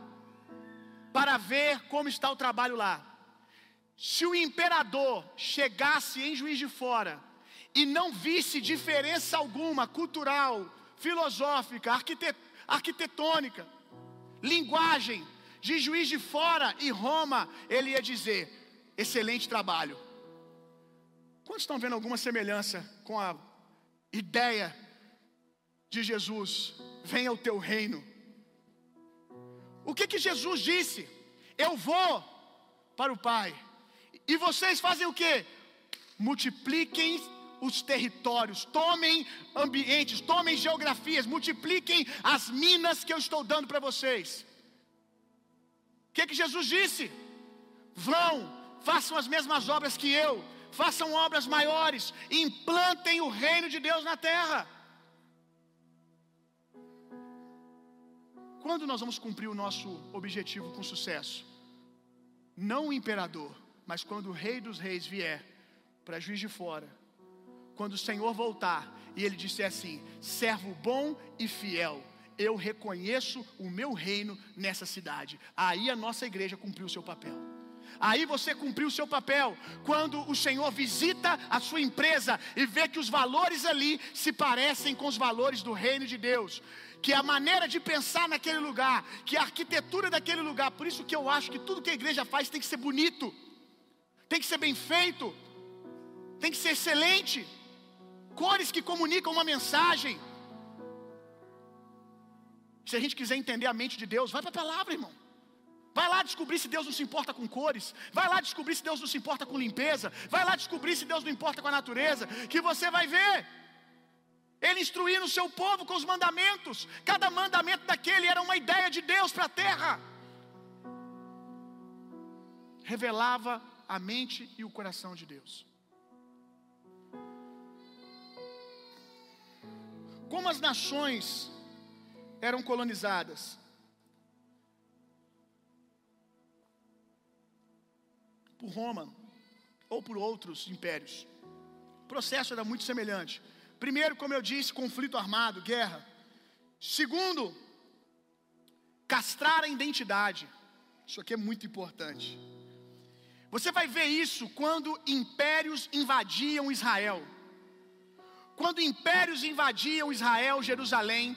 para ver como está o trabalho lá. Se o imperador chegasse em Juiz de Fora, e não visse diferença alguma cultural, filosófica, arquitetônica, linguagem, de juiz de fora e Roma, ele ia dizer: excelente trabalho. Quantos estão vendo alguma semelhança com a ideia de Jesus? Venha o teu reino. O que que Jesus disse? Eu vou para o Pai. E vocês fazem o que? Multipliquem os territórios, tomem ambientes, tomem geografias, multipliquem as minas que eu estou dando para vocês. O que, que Jesus disse? Vão, façam as mesmas obras que eu, façam obras maiores, implantem o reino de Deus na terra. Quando nós vamos cumprir o nosso objetivo com sucesso? Não o imperador, mas quando o rei dos reis vier para juiz de fora quando o Senhor voltar e ele disser assim: servo bom e fiel, eu reconheço o meu reino nessa cidade. Aí a nossa igreja cumpriu o seu papel. Aí você cumpriu o seu papel quando o Senhor visita a sua empresa e vê que os valores ali se parecem com os valores do reino de Deus. Que a maneira de pensar naquele lugar, que a arquitetura daquele lugar, por isso que eu acho que tudo que a igreja faz tem que ser bonito, tem que ser bem feito, tem que ser excelente cores que comunicam uma mensagem. Se a gente quiser entender a mente de Deus, vai para a palavra, irmão. Vai lá descobrir se Deus não se importa com cores. Vai lá descobrir se Deus não se importa com limpeza. Vai lá descobrir se Deus não importa com a natureza. Que você vai ver. Ele instruindo o seu povo com os mandamentos. Cada mandamento daquele era uma ideia de Deus para a terra. Revelava a mente e o coração de Deus. Como as nações eram colonizadas? Por Roma ou por outros impérios. O processo era muito semelhante. Primeiro, como eu disse, conflito armado, guerra. Segundo, castrar a identidade. Isso aqui é muito importante. Você vai ver isso quando impérios invadiam Israel. Quando impérios invadiam Israel, Jerusalém,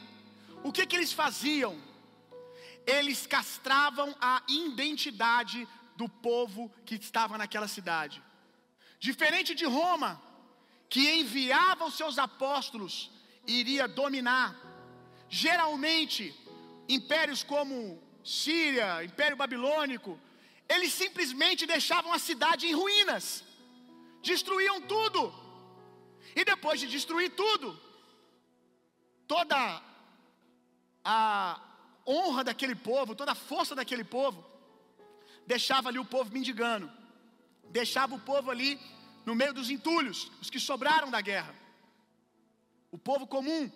o que, que eles faziam? Eles castravam a identidade do povo que estava naquela cidade. Diferente de Roma, que enviava os seus apóstolos iria dominar. Geralmente, impérios como Síria, Império Babilônico, eles simplesmente deixavam a cidade em ruínas, destruíam tudo, e depois de destruir tudo, toda a honra daquele povo, toda a força daquele povo, deixava ali o povo mendigando, deixava o povo ali no meio dos entulhos, os que sobraram da guerra, o povo comum.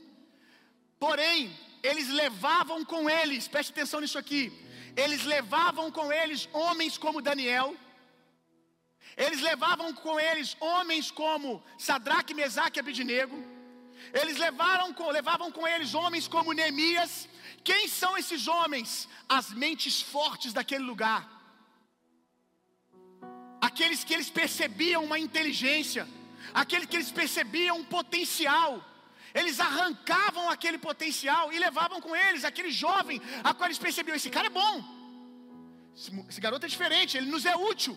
Porém, eles levavam com eles, preste atenção nisso aqui, eles levavam com eles homens como Daniel, eles levavam com eles homens como Sadraque, Mesaque e Abidinego, eles levaram com, levavam com eles homens como Neemias. Quem são esses homens? As mentes fortes daquele lugar aqueles que eles percebiam uma inteligência, aqueles que eles percebiam um potencial. Eles arrancavam aquele potencial e levavam com eles aquele jovem a qual eles percebiam: esse cara é bom, esse garoto é diferente, ele nos é útil.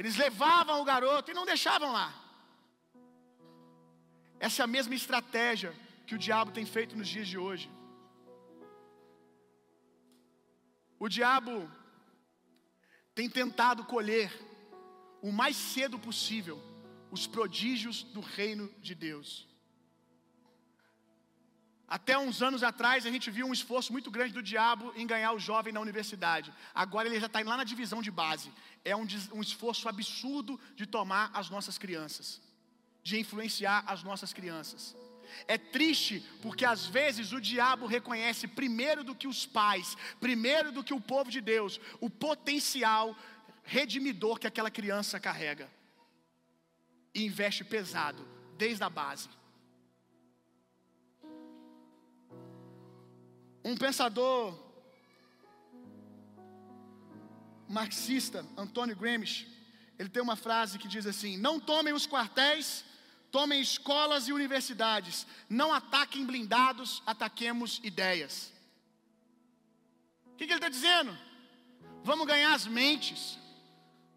Eles levavam o garoto e não deixavam lá. Essa é a mesma estratégia que o diabo tem feito nos dias de hoje. O diabo tem tentado colher o mais cedo possível os prodígios do reino de Deus. Até uns anos atrás a gente viu um esforço muito grande do diabo em ganhar o jovem na universidade. Agora ele já está lá na divisão de base. É um, um esforço absurdo de tomar as nossas crianças, de influenciar as nossas crianças. É triste porque às vezes o diabo reconhece primeiro do que os pais, primeiro do que o povo de Deus, o potencial redimidor que aquela criança carrega. E investe pesado, desde a base. Um pensador marxista, Antônio Gramsci, ele tem uma frase que diz assim: Não tomem os quartéis tomem escolas e universidades, não ataquem blindados, ataquemos ideias. O que, que ele está dizendo? Vamos ganhar as mentes,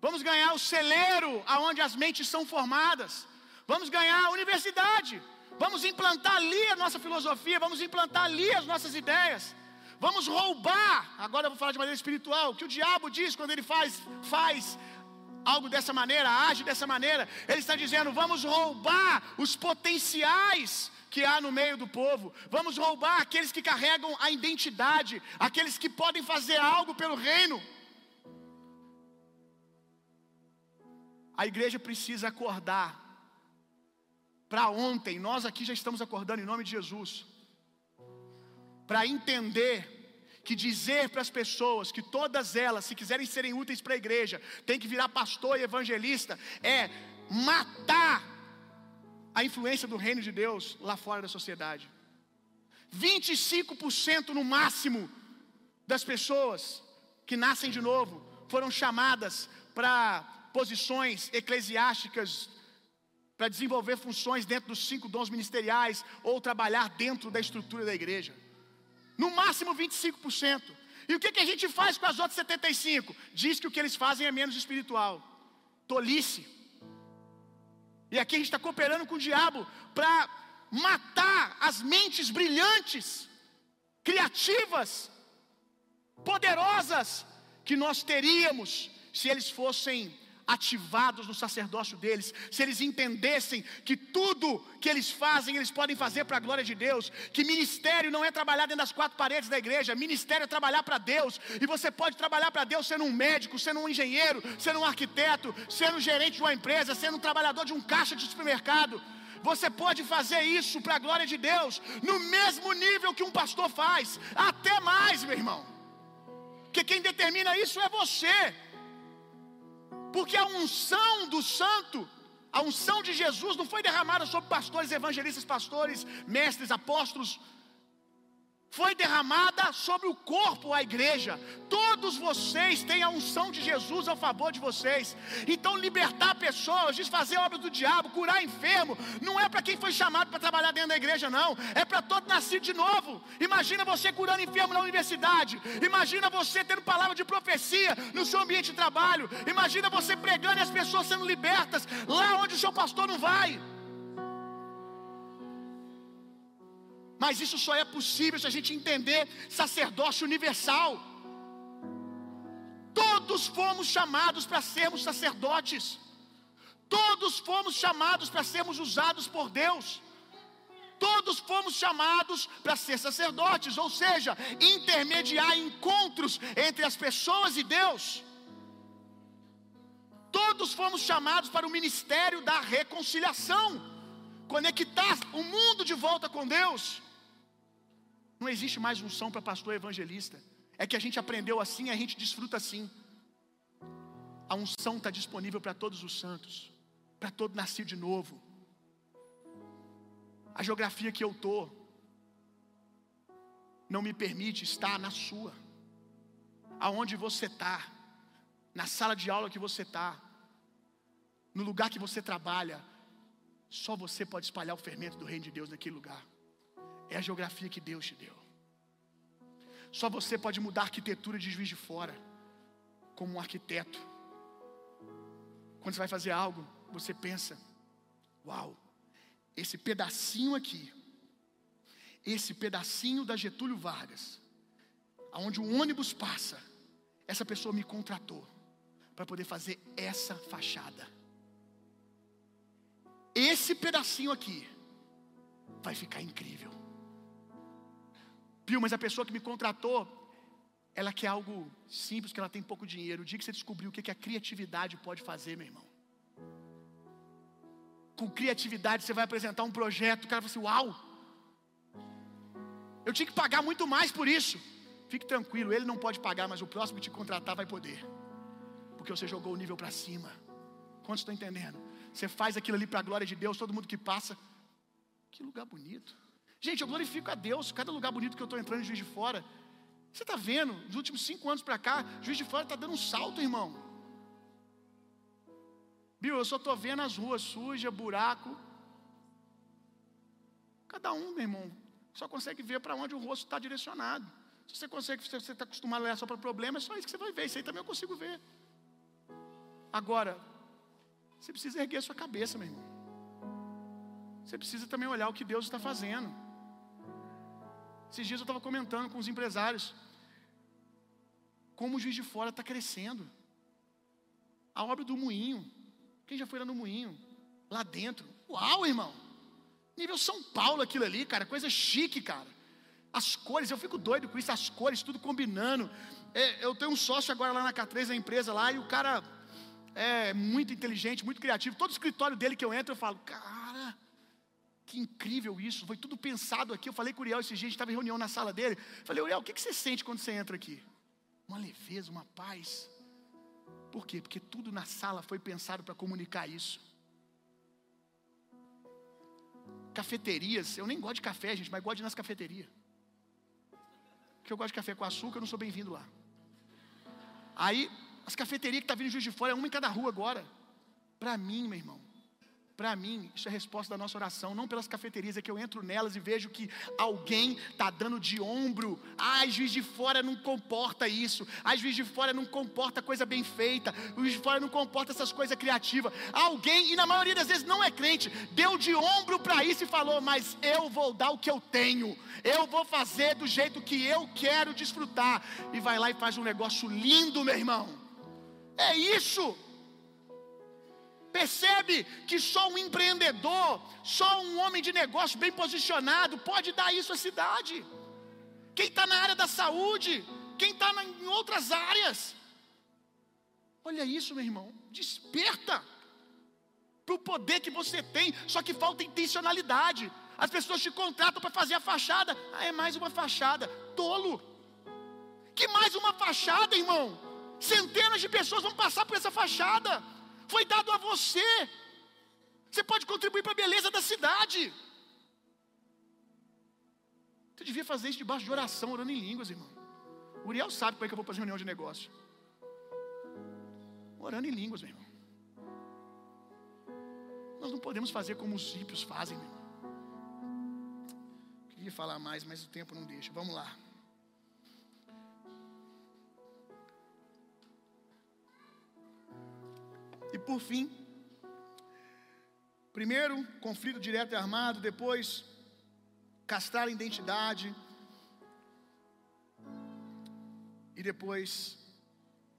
vamos ganhar o celeiro aonde as mentes são formadas, vamos ganhar a universidade, vamos implantar ali a nossa filosofia, vamos implantar ali as nossas ideias. Vamos roubar, agora eu vou falar de maneira espiritual, o que o diabo diz quando ele faz, faz algo dessa maneira, age dessa maneira. Ele está dizendo: vamos roubar os potenciais que há no meio do povo, vamos roubar aqueles que carregam a identidade, aqueles que podem fazer algo pelo reino. A igreja precisa acordar. Para ontem, nós aqui já estamos acordando em nome de Jesus. Para entender que dizer para as pessoas que todas elas, se quiserem serem úteis para a igreja, tem que virar pastor e evangelista, é matar a influência do reino de Deus lá fora da sociedade. 25% no máximo das pessoas que nascem de novo foram chamadas para posições eclesiásticas, para desenvolver funções dentro dos cinco dons ministeriais ou trabalhar dentro da estrutura da igreja. No máximo 25%. E o que, que a gente faz com as outras 75%? Diz que o que eles fazem é menos espiritual. Tolice. E aqui a gente está cooperando com o diabo para matar as mentes brilhantes, criativas, poderosas que nós teríamos se eles fossem ativados no sacerdócio deles, se eles entendessem que tudo que eles fazem, eles podem fazer para a glória de Deus, que ministério não é trabalhar dentro das quatro paredes da igreja, ministério é trabalhar para Deus, e você pode trabalhar para Deus sendo um médico, sendo um engenheiro, sendo um arquiteto, sendo gerente de uma empresa, sendo um trabalhador de um caixa de supermercado. Você pode fazer isso para a glória de Deus, no mesmo nível que um pastor faz, até mais, meu irmão. Porque quem determina isso é você. Porque a unção do santo, a unção de Jesus não foi derramada sobre pastores, evangelistas, pastores, mestres, apóstolos, foi derramada sobre o corpo, a igreja. Todos vocês têm a unção de Jesus ao favor de vocês. Então, libertar pessoas, desfazer obras do diabo, curar enfermo, não é para quem foi chamado para trabalhar dentro da igreja, não. É para todo nascido de novo. Imagina você curando enfermo na universidade. Imagina você tendo palavra de profecia no seu ambiente de trabalho. Imagina você pregando e as pessoas sendo libertas lá onde o seu pastor não vai. Mas isso só é possível se a gente entender sacerdócio universal. Todos fomos chamados para sermos sacerdotes. Todos fomos chamados para sermos usados por Deus. Todos fomos chamados para ser sacerdotes, ou seja, intermediar encontros entre as pessoas e Deus. Todos fomos chamados para o ministério da reconciliação, conectar o mundo de volta com Deus. Não existe mais unção para pastor evangelista. É que a gente aprendeu assim, a gente desfruta assim. A unção está disponível para todos os santos, para todo nascido de novo. A geografia que eu estou não me permite estar na sua, aonde você está, na sala de aula que você está, no lugar que você trabalha. Só você pode espalhar o fermento do reino de Deus naquele lugar. É a geografia que Deus te deu. Só você pode mudar a arquitetura de juiz de fora, como um arquiteto. Quando você vai fazer algo, você pensa: Uau, esse pedacinho aqui, esse pedacinho da Getúlio Vargas, aonde o ônibus passa, essa pessoa me contratou para poder fazer essa fachada. Esse pedacinho aqui vai ficar incrível. Pio, mas a pessoa que me contratou, ela quer algo simples, que ela tem pouco dinheiro. O dia que você descobriu o que a criatividade pode fazer, meu irmão. Com criatividade você vai apresentar um projeto, o cara fala assim: Uau! Eu tinha que pagar muito mais por isso. Fique tranquilo, ele não pode pagar, mas o próximo que te contratar vai poder. Porque você jogou o nível para cima. Quantos estão entendendo? Você faz aquilo ali para a glória de Deus, todo mundo que passa. Que lugar bonito. Gente, eu glorifico a Deus. Cada lugar bonito que eu estou entrando em Juiz de Fora. Você está vendo? Nos últimos cinco anos para cá, Juiz de Fora está dando um salto, irmão. Bill, eu só estou vendo as ruas sujas, buraco. Cada um, meu irmão, só consegue ver para onde o rosto está direcionado. Se você consegue, se você está acostumado a olhar só para problemas, é só isso que você vai ver. Isso aí também eu consigo ver. Agora, você precisa erguer a sua cabeça, meu irmão. Você precisa também olhar o que Deus está fazendo. Esses dias eu estava comentando com os empresários como o juiz de fora está crescendo. A obra do moinho. Quem já foi lá no moinho? Lá dentro. Uau, irmão! Nível São Paulo aquilo ali, cara. Coisa chique, cara. As cores, eu fico doido com isso, as cores, tudo combinando. É, eu tenho um sócio agora lá na K3, na empresa lá, e o cara é muito inteligente, muito criativo. Todo escritório dele que eu entro, eu falo, cara, que incrível isso. Foi tudo pensado aqui. Eu falei com o Uriel esse a gente estava em reunião na sala dele. Falei, Uriel, o que, você sente quando você entra aqui? Uma leveza, uma paz. Por quê? Porque tudo na sala foi pensado para comunicar isso. Cafeterias, eu nem gosto de café, gente, mas gosto de ir nas cafeterias. Porque eu gosto de café com açúcar, eu não sou bem-vindo lá. Aí, as cafeterias que tá vindo em Juiz de Fora, é uma em cada rua agora. Para mim, meu irmão, para mim, isso é resposta da nossa oração, não pelas cafeterias, é que eu entro nelas e vejo que alguém está dando de ombro. Ai, juiz de fora não comporta isso. Ai, juiz de fora não comporta coisa bem feita. O juiz de fora não comporta essas coisas criativas. Alguém, e na maioria das vezes não é crente, deu de ombro para isso e falou: Mas eu vou dar o que eu tenho. Eu vou fazer do jeito que eu quero desfrutar. E vai lá e faz um negócio lindo, meu irmão. É isso. Percebe que só um empreendedor, só um homem de negócio bem posicionado pode dar isso à cidade. Quem está na área da saúde, quem está em outras áreas. Olha isso, meu irmão. Desperta para o poder que você tem, só que falta intencionalidade. As pessoas te contratam para fazer a fachada. Ah, é mais uma fachada. Tolo. Que mais uma fachada, irmão? Centenas de pessoas vão passar por essa fachada foi dado a você. Você pode contribuir para a beleza da cidade. Você devia fazer isso debaixo de oração, orando em línguas, irmão. O Uriel sabe como é que eu vou fazer reunião de negócio. Orando em línguas, meu irmão. Nós não podemos fazer como os ímpios fazem, meu irmão. Queria falar mais, mas o tempo não deixa. Vamos lá. E por fim, primeiro, conflito direto e armado, depois, castrar a identidade e depois,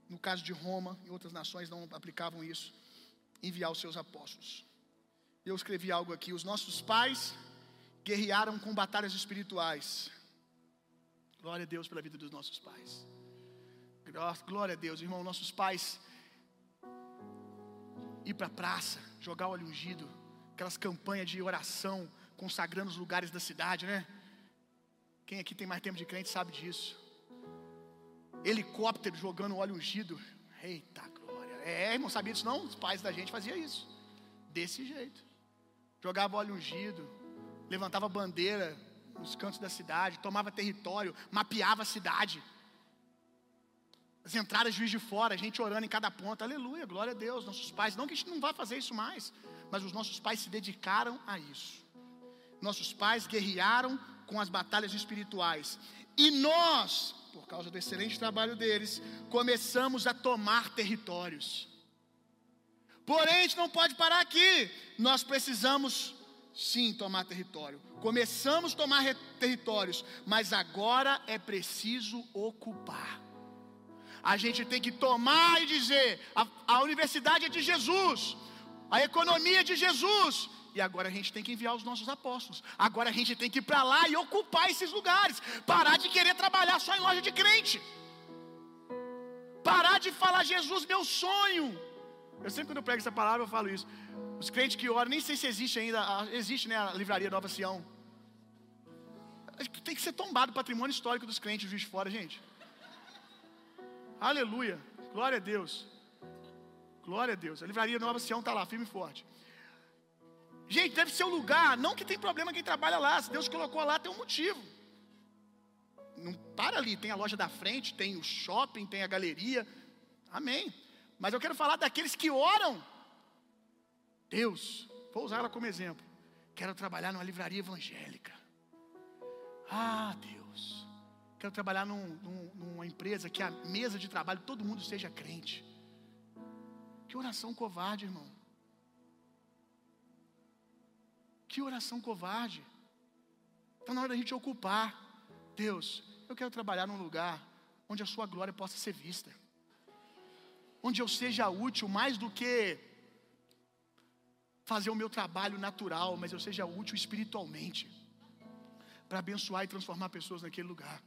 no caso de Roma e outras nações não aplicavam isso, enviar os seus apóstolos. Eu escrevi algo aqui: os nossos pais guerrearam com batalhas espirituais. Glória a Deus pela vida dos nossos pais. Glória a Deus, irmão. Nossos pais ir para a praça, jogar óleo ungido, aquelas campanhas de oração, consagrando os lugares da cidade, né? Quem aqui tem mais tempo de crente sabe disso. Helicóptero jogando óleo ungido. Eita glória. É, irmão, sabia disso não? Os pais da gente faziam isso. Desse jeito. Jogava óleo ungido, levantava bandeira nos cantos da cidade, tomava território, mapeava a cidade. As entradas de juiz de fora, a gente orando em cada ponta. Aleluia, glória a Deus. Nossos pais, não que a gente não vá fazer isso mais, mas os nossos pais se dedicaram a isso. Nossos pais guerrearam com as batalhas espirituais. E nós, por causa do excelente trabalho deles, começamos a tomar territórios. Porém, a gente não pode parar aqui. Nós precisamos sim tomar território. Começamos a tomar territórios, mas agora é preciso ocupar. A gente tem que tomar e dizer: a, a universidade é de Jesus, a economia é de Jesus. E agora a gente tem que enviar os nossos apóstolos. Agora a gente tem que ir para lá e ocupar esses lugares. Parar de querer trabalhar só em loja de crente. Parar de falar, Jesus, meu sonho. Eu sempre quando eu prego essa palavra eu falo isso. Os crentes que oram, nem sei se existe ainda, existe né, a livraria Nova Sião. Tem que ser tombado o patrimônio histórico dos crentes, juiz de fora, gente. Aleluia. Glória a Deus. Glória a Deus. A livraria Nova Sião está lá, firme e forte. Gente, deve ser um lugar, não que tem problema quem trabalha lá, se Deus colocou lá, tem um motivo. Não para ali, tem a loja da frente, tem o shopping, tem a galeria. Amém. Mas eu quero falar daqueles que oram. Deus, vou usar ela como exemplo. Quero trabalhar numa livraria evangélica. Ah, Deus. Quero trabalhar num, num, numa empresa que a mesa de trabalho todo mundo seja crente. Que oração covarde, irmão. Que oração covarde. Está na hora da gente ocupar. Deus, eu quero trabalhar num lugar onde a Sua glória possa ser vista. Onde eu seja útil mais do que fazer o meu trabalho natural, mas eu seja útil espiritualmente. Para abençoar e transformar pessoas naquele lugar.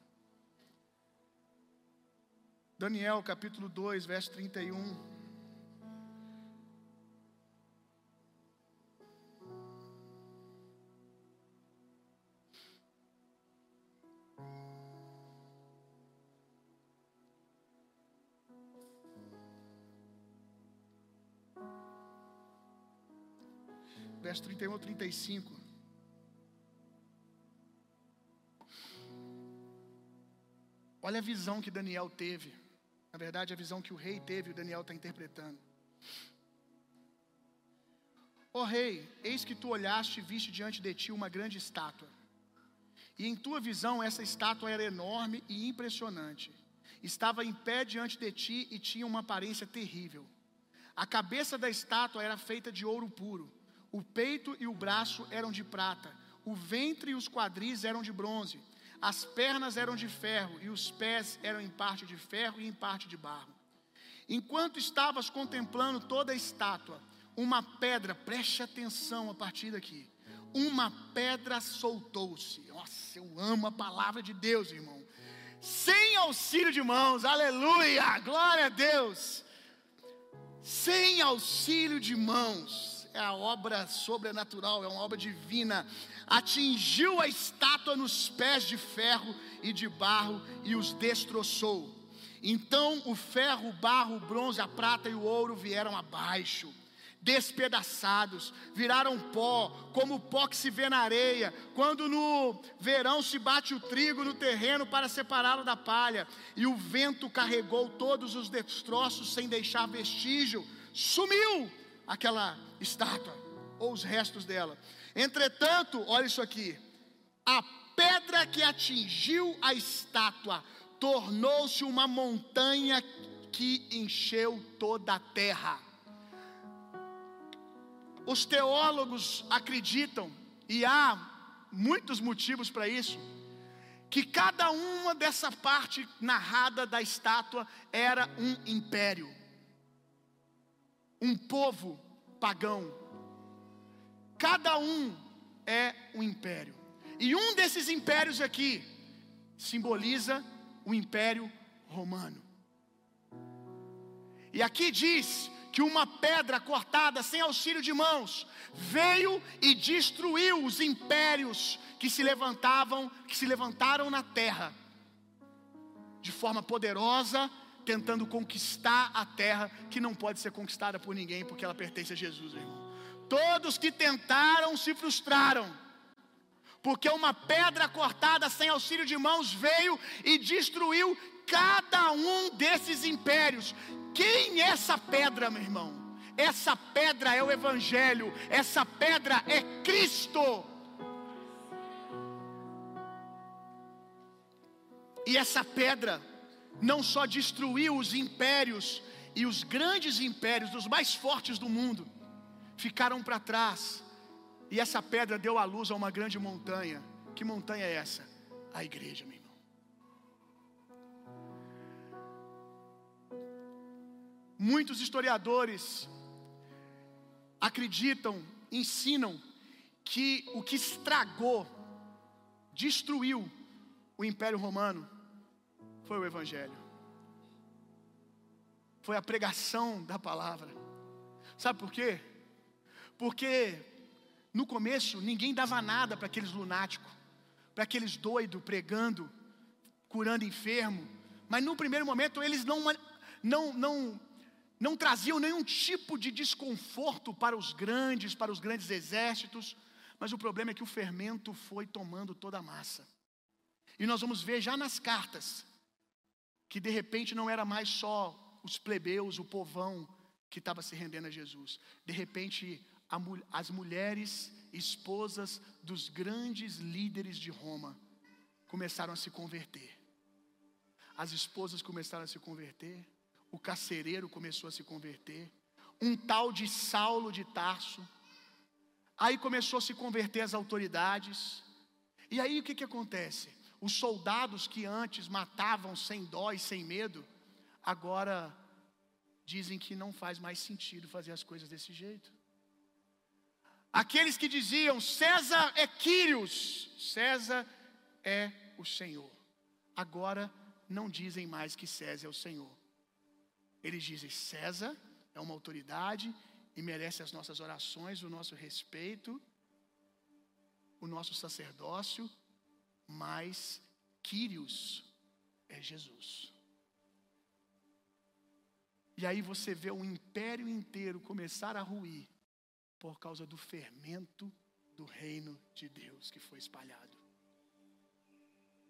Daniel capítulo 2, verso 31. Verso 31 ao 35. Olha a visão que Daniel teve. Na verdade, a visão que o rei teve, o Daniel está interpretando. Ó oh, rei, eis que tu olhaste e viste diante de ti uma grande estátua. E em tua visão, essa estátua era enorme e impressionante. Estava em pé diante de ti e tinha uma aparência terrível. A cabeça da estátua era feita de ouro puro. O peito e o braço eram de prata. O ventre e os quadris eram de bronze as pernas eram de ferro e os pés eram em parte de ferro e em parte de barro. Enquanto estavas contemplando toda a estátua, uma pedra, preste atenção a partir daqui. Uma pedra soltou-se. Nossa, eu amo a palavra de Deus, irmão. Sem auxílio de mãos, aleluia, glória a Deus. Sem auxílio de mãos, é a obra sobrenatural, é uma obra divina atingiu a estátua nos pés de ferro e de barro e os destroçou. Então o ferro, o barro, o bronze, a prata e o ouro vieram abaixo, despedaçados, viraram pó, como o pó que se vê na areia, quando no verão se bate o trigo no terreno para separá-lo da palha, e o vento carregou todos os destroços sem deixar vestígio, sumiu aquela estátua, ou os restos dela. Entretanto, olha isso aqui: a pedra que atingiu a estátua tornou-se uma montanha que encheu toda a terra. Os teólogos acreditam, e há muitos motivos para isso, que cada uma dessa parte narrada da estátua era um império, um povo pagão. Cada um é um império. E um desses impérios aqui simboliza o império romano. E aqui diz que uma pedra cortada sem auxílio de mãos veio e destruiu os impérios que se levantavam, que se levantaram na terra de forma poderosa, tentando conquistar a terra que não pode ser conquistada por ninguém, porque ela pertence a Jesus, irmão. Todos que tentaram se frustraram. Porque uma pedra cortada sem auxílio de mãos veio e destruiu cada um desses impérios. Quem é essa pedra, meu irmão? Essa pedra é o Evangelho, essa pedra é Cristo. E essa pedra não só destruiu os impérios e os grandes impérios, os mais fortes do mundo, ficaram para trás. E essa pedra deu à luz a uma grande montanha. Que montanha é essa? A igreja, meu irmão. Muitos historiadores acreditam, ensinam que o que estragou, destruiu o Império Romano foi o Evangelho, foi a pregação da palavra. Sabe por quê? Porque no começo ninguém dava nada para aqueles lunáticos, para aqueles doidos pregando, curando enfermo, mas no primeiro momento eles não, não, não não traziam nenhum tipo de desconforto para os grandes, para os grandes exércitos, mas o problema é que o fermento foi tomando toda a massa. E nós vamos ver já nas cartas que de repente não era mais só os plebeus, o povão que estava se rendendo a Jesus. De repente, as mulheres, esposas dos grandes líderes de Roma, começaram a se converter. As esposas começaram a se converter o carcereiro começou a se converter, um tal de Saulo de Tarso, aí começou a se converter as autoridades, e aí o que, que acontece? Os soldados que antes matavam sem dó e sem medo, agora dizem que não faz mais sentido fazer as coisas desse jeito. Aqueles que diziam César é Quírios, César é o Senhor, agora não dizem mais que César é o Senhor. Eles dizem: César é uma autoridade e merece as nossas orações, o nosso respeito, o nosso sacerdócio, mas Quírios é Jesus. E aí você vê o império inteiro começar a ruir por causa do fermento do reino de Deus que foi espalhado.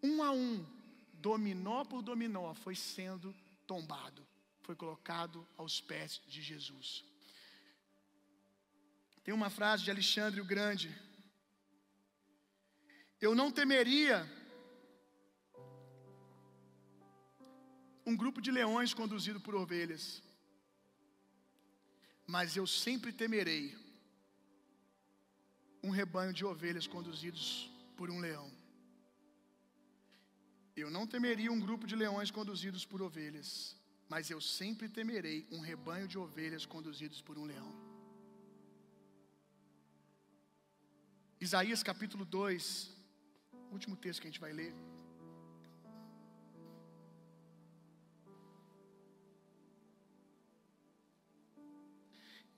Um a um, dominó por dominó, foi sendo tombado foi colocado aos pés de Jesus. Tem uma frase de Alexandre o Grande. Eu não temeria um grupo de leões conduzido por ovelhas, mas eu sempre temerei um rebanho de ovelhas conduzidos por um leão. Eu não temeria um grupo de leões conduzidos por ovelhas, mas eu sempre temerei um rebanho de ovelhas conduzidos por um leão. Isaías capítulo 2, último texto que a gente vai ler.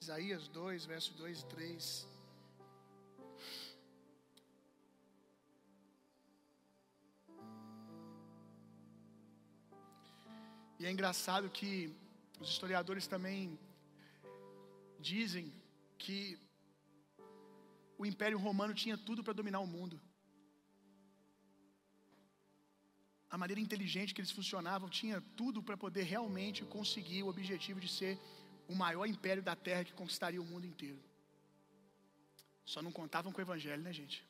Isaías 2, verso 2 e 3. E é engraçado que os historiadores também dizem que o Império Romano tinha tudo para dominar o mundo. A maneira inteligente que eles funcionavam tinha tudo para poder realmente conseguir o objetivo de ser o maior império da terra que conquistaria o mundo inteiro. Só não contavam com o Evangelho, né, gente?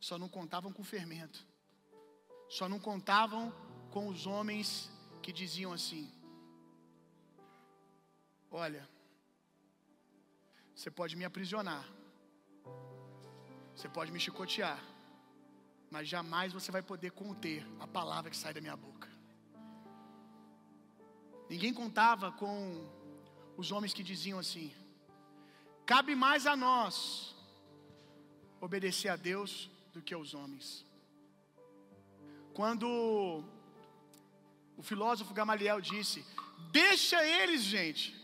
Só não contavam com o fermento. Só não contavam com os homens que diziam assim: Olha, você pode me aprisionar, Você pode me chicotear, mas jamais você vai poder conter a palavra que sai da minha boca. Ninguém contava com os homens que diziam assim: cabe mais a nós obedecer a Deus do que aos homens. Quando o filósofo Gamaliel disse: Deixa eles, gente.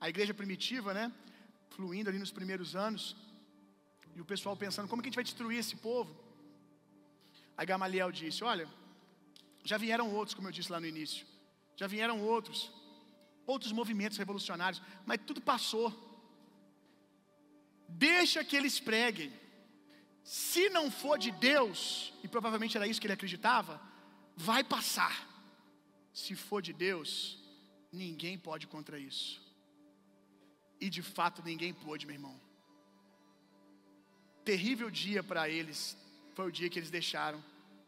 A igreja primitiva, né? Fluindo ali nos primeiros anos. E o pessoal pensando: Como que a gente vai destruir esse povo? Aí Gamaliel disse: Olha, já vieram outros, como eu disse lá no início. Já vieram outros. Outros movimentos revolucionários. Mas tudo passou. Deixa que eles preguem. Se não for de Deus, e provavelmente era isso que ele acreditava, vai passar. Se for de Deus, ninguém pode contra isso. E de fato ninguém pôde, meu irmão. Terrível dia para eles foi o dia que eles deixaram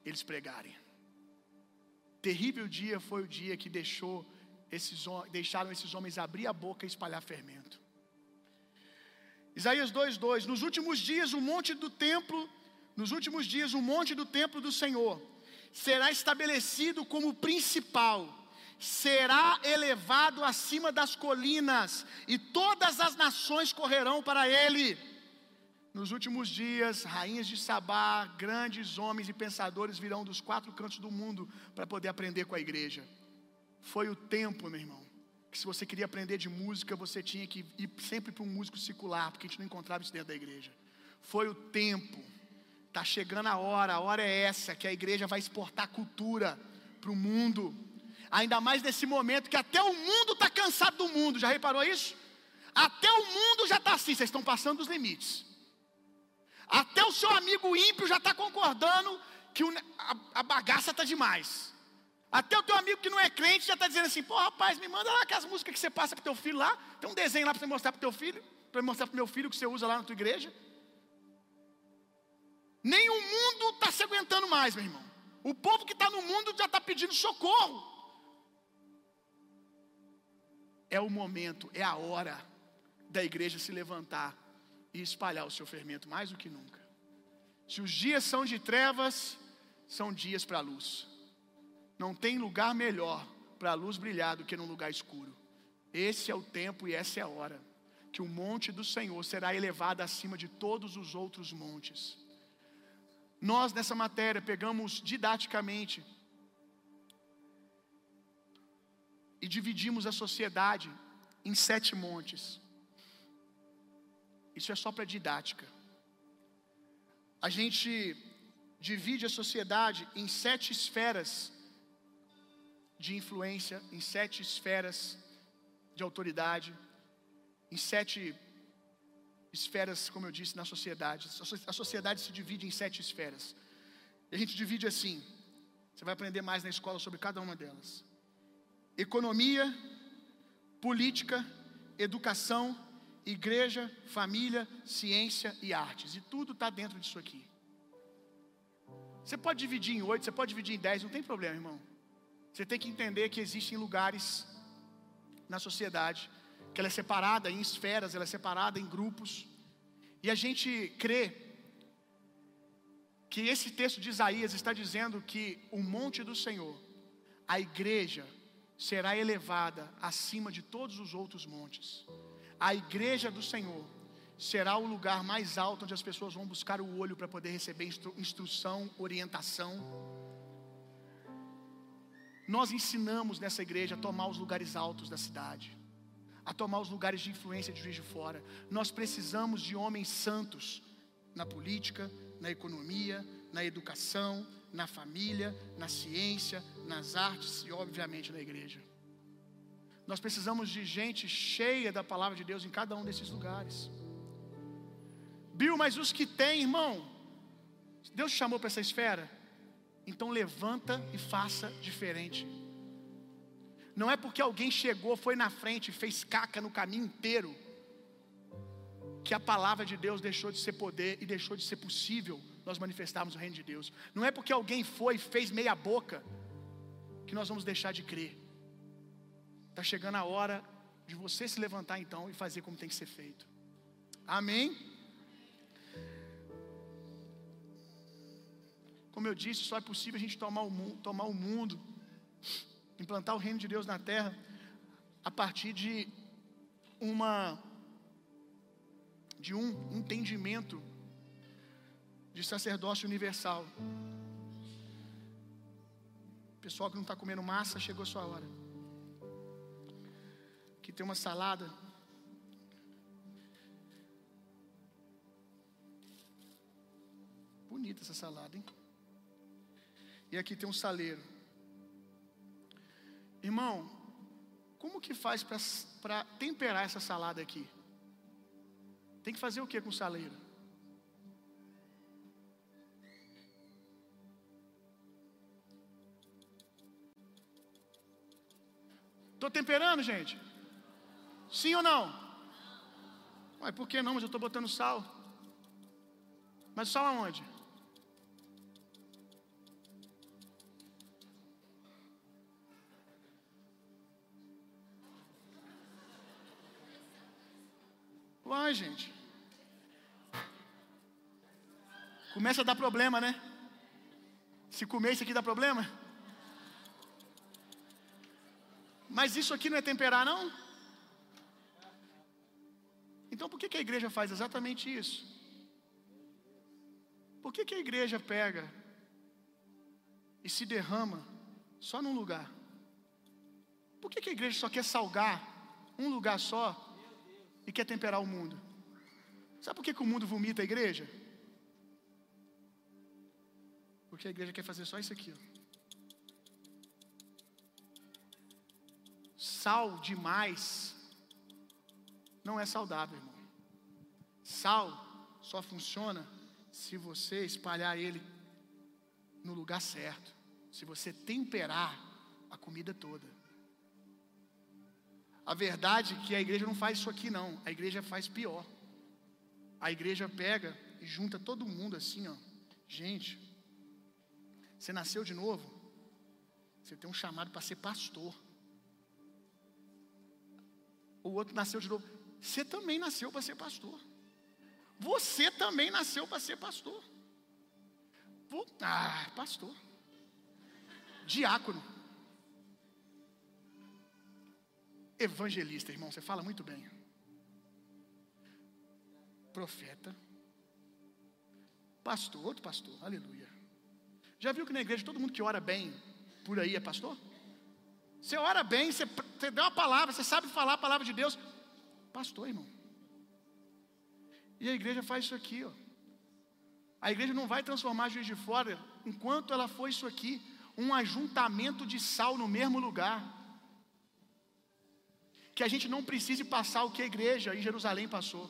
eles pregarem. Terrível dia foi o dia que deixou esses, deixaram esses homens abrir a boca e espalhar fermento. Isaías 2:2 Nos últimos dias o monte do templo, nos últimos dias o monte do templo do Senhor será estabelecido como principal, será elevado acima das colinas, e todas as nações correrão para ele. Nos últimos dias, rainhas de Sabá, grandes homens e pensadores virão dos quatro cantos do mundo para poder aprender com a igreja. Foi o tempo, meu irmão, que se você queria aprender de música, você tinha que ir sempre para um músico secular, porque a gente não encontrava isso dentro da igreja. Foi o tempo Está chegando a hora, a hora é essa, que a igreja vai exportar cultura para o mundo. Ainda mais nesse momento que até o mundo está cansado do mundo. Já reparou isso? Até o mundo já está assim, vocês estão passando dos limites. Até o seu amigo ímpio já está concordando que a, a bagaça está demais. Até o teu amigo que não é crente já está dizendo assim: pô, rapaz, me manda lá aquelas músicas que você passa para teu filho lá. Tem um desenho lá para você mostrar para teu filho, para mostrar para meu filho que você usa lá na tua igreja. Nem o mundo está se aguentando mais, meu irmão. O povo que está no mundo já está pedindo socorro. É o momento, é a hora da igreja se levantar e espalhar o seu fermento mais do que nunca. Se os dias são de trevas, são dias para a luz. Não tem lugar melhor para a luz brilhar do que num lugar escuro. Esse é o tempo e essa é a hora que o monte do Senhor será elevado acima de todos os outros montes. Nós, nessa matéria, pegamos didaticamente e dividimos a sociedade em sete montes. Isso é só para didática. A gente divide a sociedade em sete esferas de influência, em sete esferas de autoridade, em sete esferas, como eu disse, na sociedade. A sociedade se divide em sete esferas. E a gente divide assim. Você vai aprender mais na escola sobre cada uma delas: economia, política, educação, igreja, família, ciência e artes. E tudo está dentro disso aqui. Você pode dividir em oito, você pode dividir em dez, não tem problema, irmão. Você tem que entender que existem lugares na sociedade que ela é separada em esferas, ela é separada em grupos. E a gente crê que esse texto de Isaías está dizendo que o monte do Senhor, a igreja, será elevada acima de todos os outros montes. A igreja do Senhor será o lugar mais alto onde as pessoas vão buscar o olho para poder receber instru instrução, orientação. Nós ensinamos nessa igreja a tomar os lugares altos da cidade a tomar os lugares de influência de juiz de fora. Nós precisamos de homens santos na política, na economia, na educação, na família, na ciência, nas artes e, obviamente, na igreja. Nós precisamos de gente cheia da palavra de Deus em cada um desses lugares. Bill, mas os que têm, irmão, Deus te chamou para essa esfera, então levanta e faça diferente. Não é porque alguém chegou, foi na frente fez caca no caminho inteiro, que a palavra de Deus deixou de ser poder e deixou de ser possível nós manifestarmos o reino de Deus. Não é porque alguém foi e fez meia boca que nós vamos deixar de crer. Está chegando a hora de você se levantar então e fazer como tem que ser feito. Amém? Como eu disse, só é possível a gente tomar o, mundo, tomar o mundo, implantar o reino de Deus na terra, a partir de uma de um entendimento de sacerdócio universal. Pessoal que não está comendo massa, chegou a sua hora. Aqui tem uma salada. Bonita essa salada, hein? E aqui tem um saleiro. Irmão, como que faz para temperar essa salada aqui? Tem que fazer o que com saleiro? Estou temperando, gente? Sim ou não? Ué, por que não? Mas eu estou botando sal. Mas sal aonde? Uai, gente. Começa a dar problema, né? Se comer isso aqui dá problema? Mas isso aqui não é temperar, não? Então por que, que a igreja faz exatamente isso? Por que, que a igreja pega e se derrama só num lugar? Por que, que a igreja só quer salgar um lugar só e quer temperar o mundo? Sabe por que, que o mundo vomita a igreja? Porque a igreja quer fazer só isso aqui. Ó. Sal demais não é saudável, irmão. Sal só funciona se você espalhar ele no lugar certo. Se você temperar a comida toda. A verdade é que a igreja não faz isso aqui não. A igreja faz pior. A igreja pega e junta todo mundo assim, ó. Gente, você nasceu de novo. Você tem um chamado para ser pastor. O outro nasceu de novo. Você também nasceu para ser pastor. Você também nasceu para ser pastor. Ah, pastor. Diácono. Evangelista, irmão, você fala muito bem. Profeta. Pastor, outro pastor, aleluia. Já viu que na igreja todo mundo que ora bem por aí é pastor? Você ora bem, você, você deu uma palavra, você sabe falar a palavra de Deus. Pastor, irmão. E a igreja faz isso aqui, ó. A igreja não vai transformar Juiz de Fora enquanto ela for isso aqui, um ajuntamento de sal no mesmo lugar. Que a gente não precise passar o que a igreja em Jerusalém passou.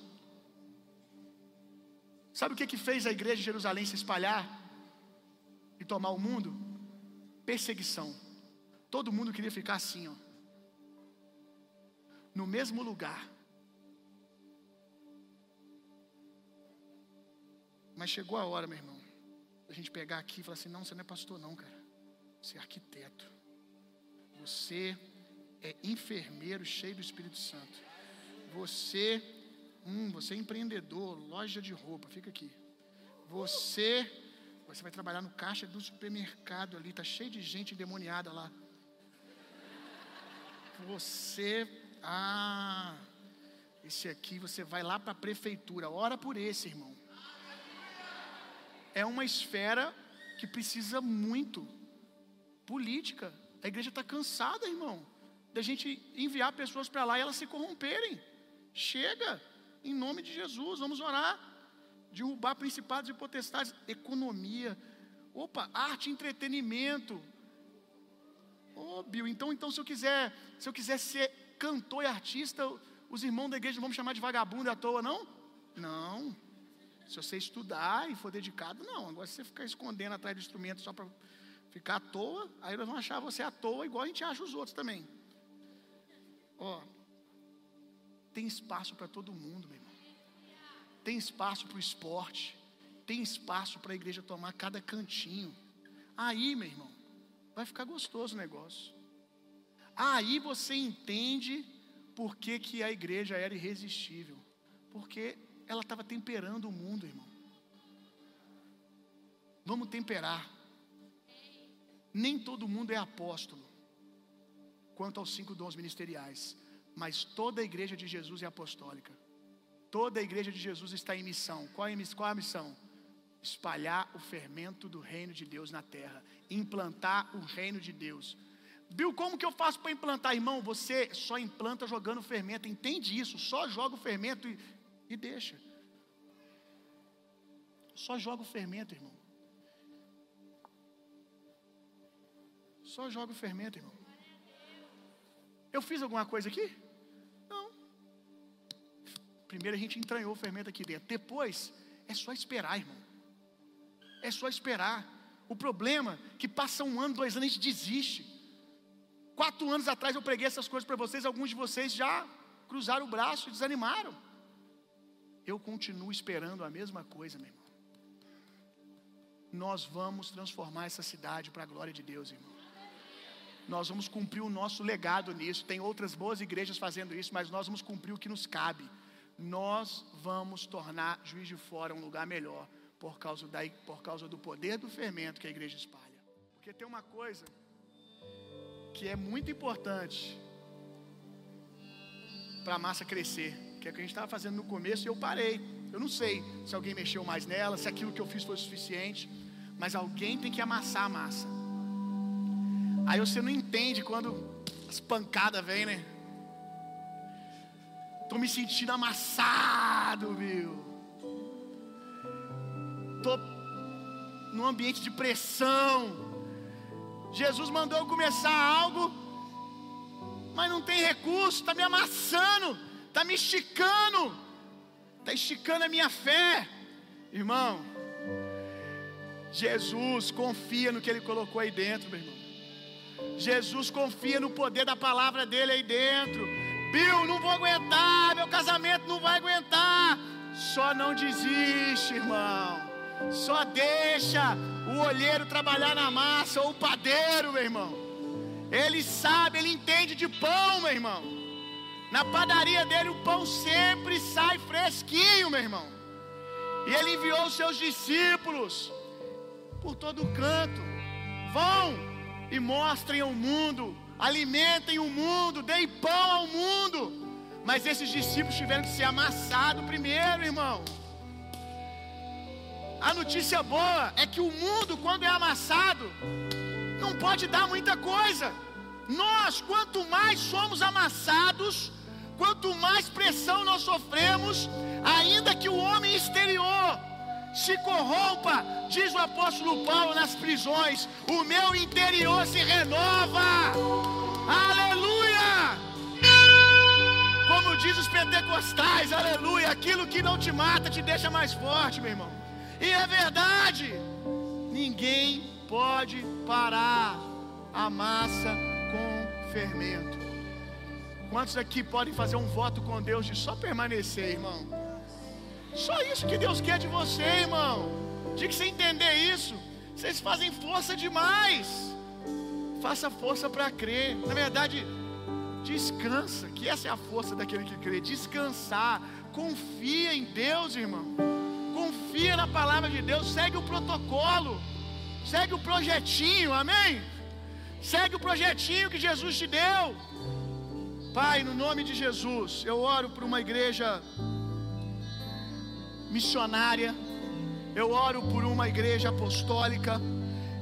Sabe o que, que fez a igreja de Jerusalém se espalhar e tomar o mundo? Perseguição. Todo mundo queria ficar assim, ó. No mesmo lugar. Mas chegou a hora, meu irmão, a gente pegar aqui e falar assim: não, você não é pastor, não, cara. Você é arquiteto. Você é enfermeiro cheio do Espírito Santo. Você, hum, você é empreendedor, loja de roupa, fica aqui. Você, você vai trabalhar no caixa do supermercado ali, tá cheio de gente endemoniada lá. Você, ah, esse aqui você vai lá para a prefeitura, ora por esse, irmão. É uma esfera que precisa muito política. A igreja está cansada, irmão, da gente enviar pessoas para lá e elas se corromperem. Chega, em nome de Jesus, vamos orar. Derrubar principados e potestades, economia, opa, arte, entretenimento, Ô, oh, Bill, então, então se eu quiser, se eu quiser ser cantor e artista, os irmãos da igreja vão me chamar de vagabundo à toa, não? Não. Se você estudar e for dedicado, não. Agora, se você ficar escondendo atrás do instrumento só para ficar à toa, aí eles vão achar você à toa, igual a gente acha os outros também. Ó, tem espaço para todo mundo, meu irmão. Tem espaço para o esporte. Tem espaço para a igreja tomar cada cantinho. Aí, meu irmão, vai ficar gostoso o negócio. Aí você entende por que, que a igreja era irresistível. Porque ela estava temperando o mundo, irmão. Vamos temperar. Nem todo mundo é apóstolo, quanto aos cinco dons ministeriais, mas toda a igreja de Jesus é apostólica. Toda a igreja de Jesus está em missão. Qual é a missão? Espalhar o fermento do reino de Deus na terra, implantar o reino de Deus. Bill, como que eu faço para implantar, irmão? Você só implanta jogando fermento, entende isso? Só joga o fermento e, e deixa. Só joga o fermento, irmão. Só joga o fermento, irmão. Eu fiz alguma coisa aqui? Não. Primeiro a gente entranhou o fermento aqui dentro. Depois, é só esperar, irmão. É só esperar. O problema é que passa um ano, dois anos, a gente desiste. Quatro anos atrás eu preguei essas coisas para vocês, alguns de vocês já cruzaram o braço e desanimaram. Eu continuo esperando a mesma coisa, meu irmão. Nós vamos transformar essa cidade para a glória de Deus, irmão. Nós vamos cumprir o nosso legado nisso. Tem outras boas igrejas fazendo isso, mas nós vamos cumprir o que nos cabe. Nós vamos tornar Juiz de Fora um lugar melhor por causa, da, por causa do poder do fermento que a igreja espalha. Porque tem uma coisa que é muito importante para a massa crescer, que é o que a gente estava fazendo no começo e eu parei. Eu não sei se alguém mexeu mais nela, se aquilo que eu fiz foi suficiente, mas alguém tem que amassar a massa. Aí você não entende quando as pancadas vêm, né? Tô me sentindo amassado, viu? Tô num ambiente de pressão. Jesus mandou eu começar algo, mas não tem recurso, está me amassando, está me esticando, está esticando a minha fé, irmão. Jesus confia no que Ele colocou aí dentro, meu irmão. Jesus confia no poder da palavra dele aí dentro. Bill, não vou aguentar, meu casamento não vai aguentar. Só não desiste, irmão. Só deixa o olheiro trabalhar na massa ou o padeiro, meu irmão. Ele sabe, ele entende de pão, meu irmão. Na padaria dele o pão sempre sai fresquinho, meu irmão. E ele enviou os seus discípulos por todo canto. Vão e mostrem ao mundo, alimentem o mundo, deem pão ao mundo. Mas esses discípulos tiveram que ser amassados primeiro, irmão. A notícia boa é que o mundo, quando é amassado, não pode dar muita coisa. Nós, quanto mais somos amassados, quanto mais pressão nós sofremos, ainda que o homem exterior se corrompa, diz o apóstolo Paulo nas prisões, o meu interior se renova. Aleluia! Como diz os pentecostais, aleluia, aquilo que não te mata te deixa mais forte, meu irmão. E é verdade. Ninguém pode parar a massa com fermento. Quantos aqui podem fazer um voto com Deus de só permanecer, irmão? Só isso que Deus quer de você, irmão. De que você entender isso, vocês fazem força demais. Faça força para crer. Na verdade, descansa, que essa é a força daquele que crê. Descansar. Confia em Deus, irmão. Confia na palavra de Deus. Segue o protocolo. Segue o projetinho, amém? Segue o projetinho que Jesus te deu. Pai, no nome de Jesus, eu oro por uma igreja missionária, eu oro por uma igreja apostólica,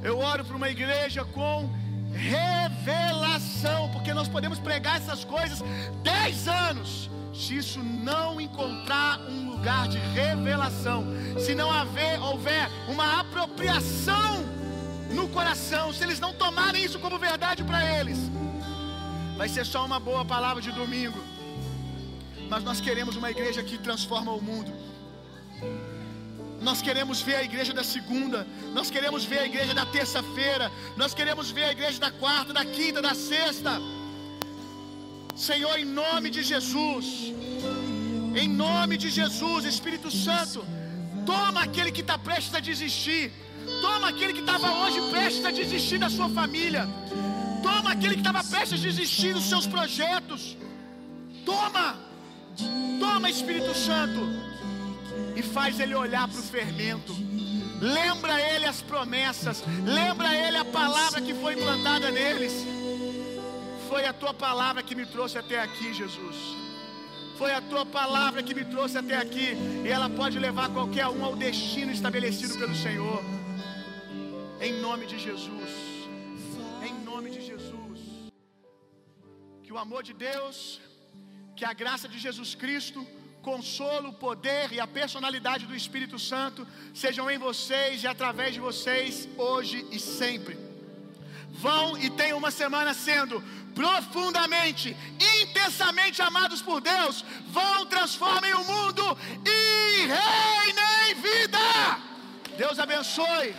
eu oro por uma igreja com revelação, porque nós podemos pregar essas coisas dez anos, se isso não encontrar um lugar de revelação, se não haver, houver uma apropriação no coração, se eles não tomarem isso como verdade para eles, vai ser só uma boa palavra de domingo. Mas nós queremos uma igreja que transforma o mundo. Nós queremos ver a igreja da segunda, nós queremos ver a igreja da terça-feira, nós queremos ver a igreja da quarta, da quinta, da sexta. Senhor, em nome de Jesus, em nome de Jesus, Espírito Santo, toma aquele que está prestes a desistir, toma aquele que estava hoje prestes a desistir da sua família, toma aquele que estava prestes a desistir dos seus projetos, toma, toma Espírito Santo e faz ele olhar para o fermento. Lembra ele as promessas, lembra ele a palavra que foi implantada neles. Foi a tua palavra que me trouxe até aqui, Jesus. Foi a tua palavra que me trouxe até aqui, e ela pode levar qualquer um ao destino estabelecido pelo Senhor. Em nome de Jesus. Em nome de Jesus. Que o amor de Deus, que a graça de Jesus Cristo, consolo, o poder e a personalidade do Espírito Santo sejam em vocês e através de vocês hoje e sempre. Vão e tenham uma semana sendo profundamente, intensamente amados por Deus. Vão, transformem o mundo e reinem vida. Deus abençoe.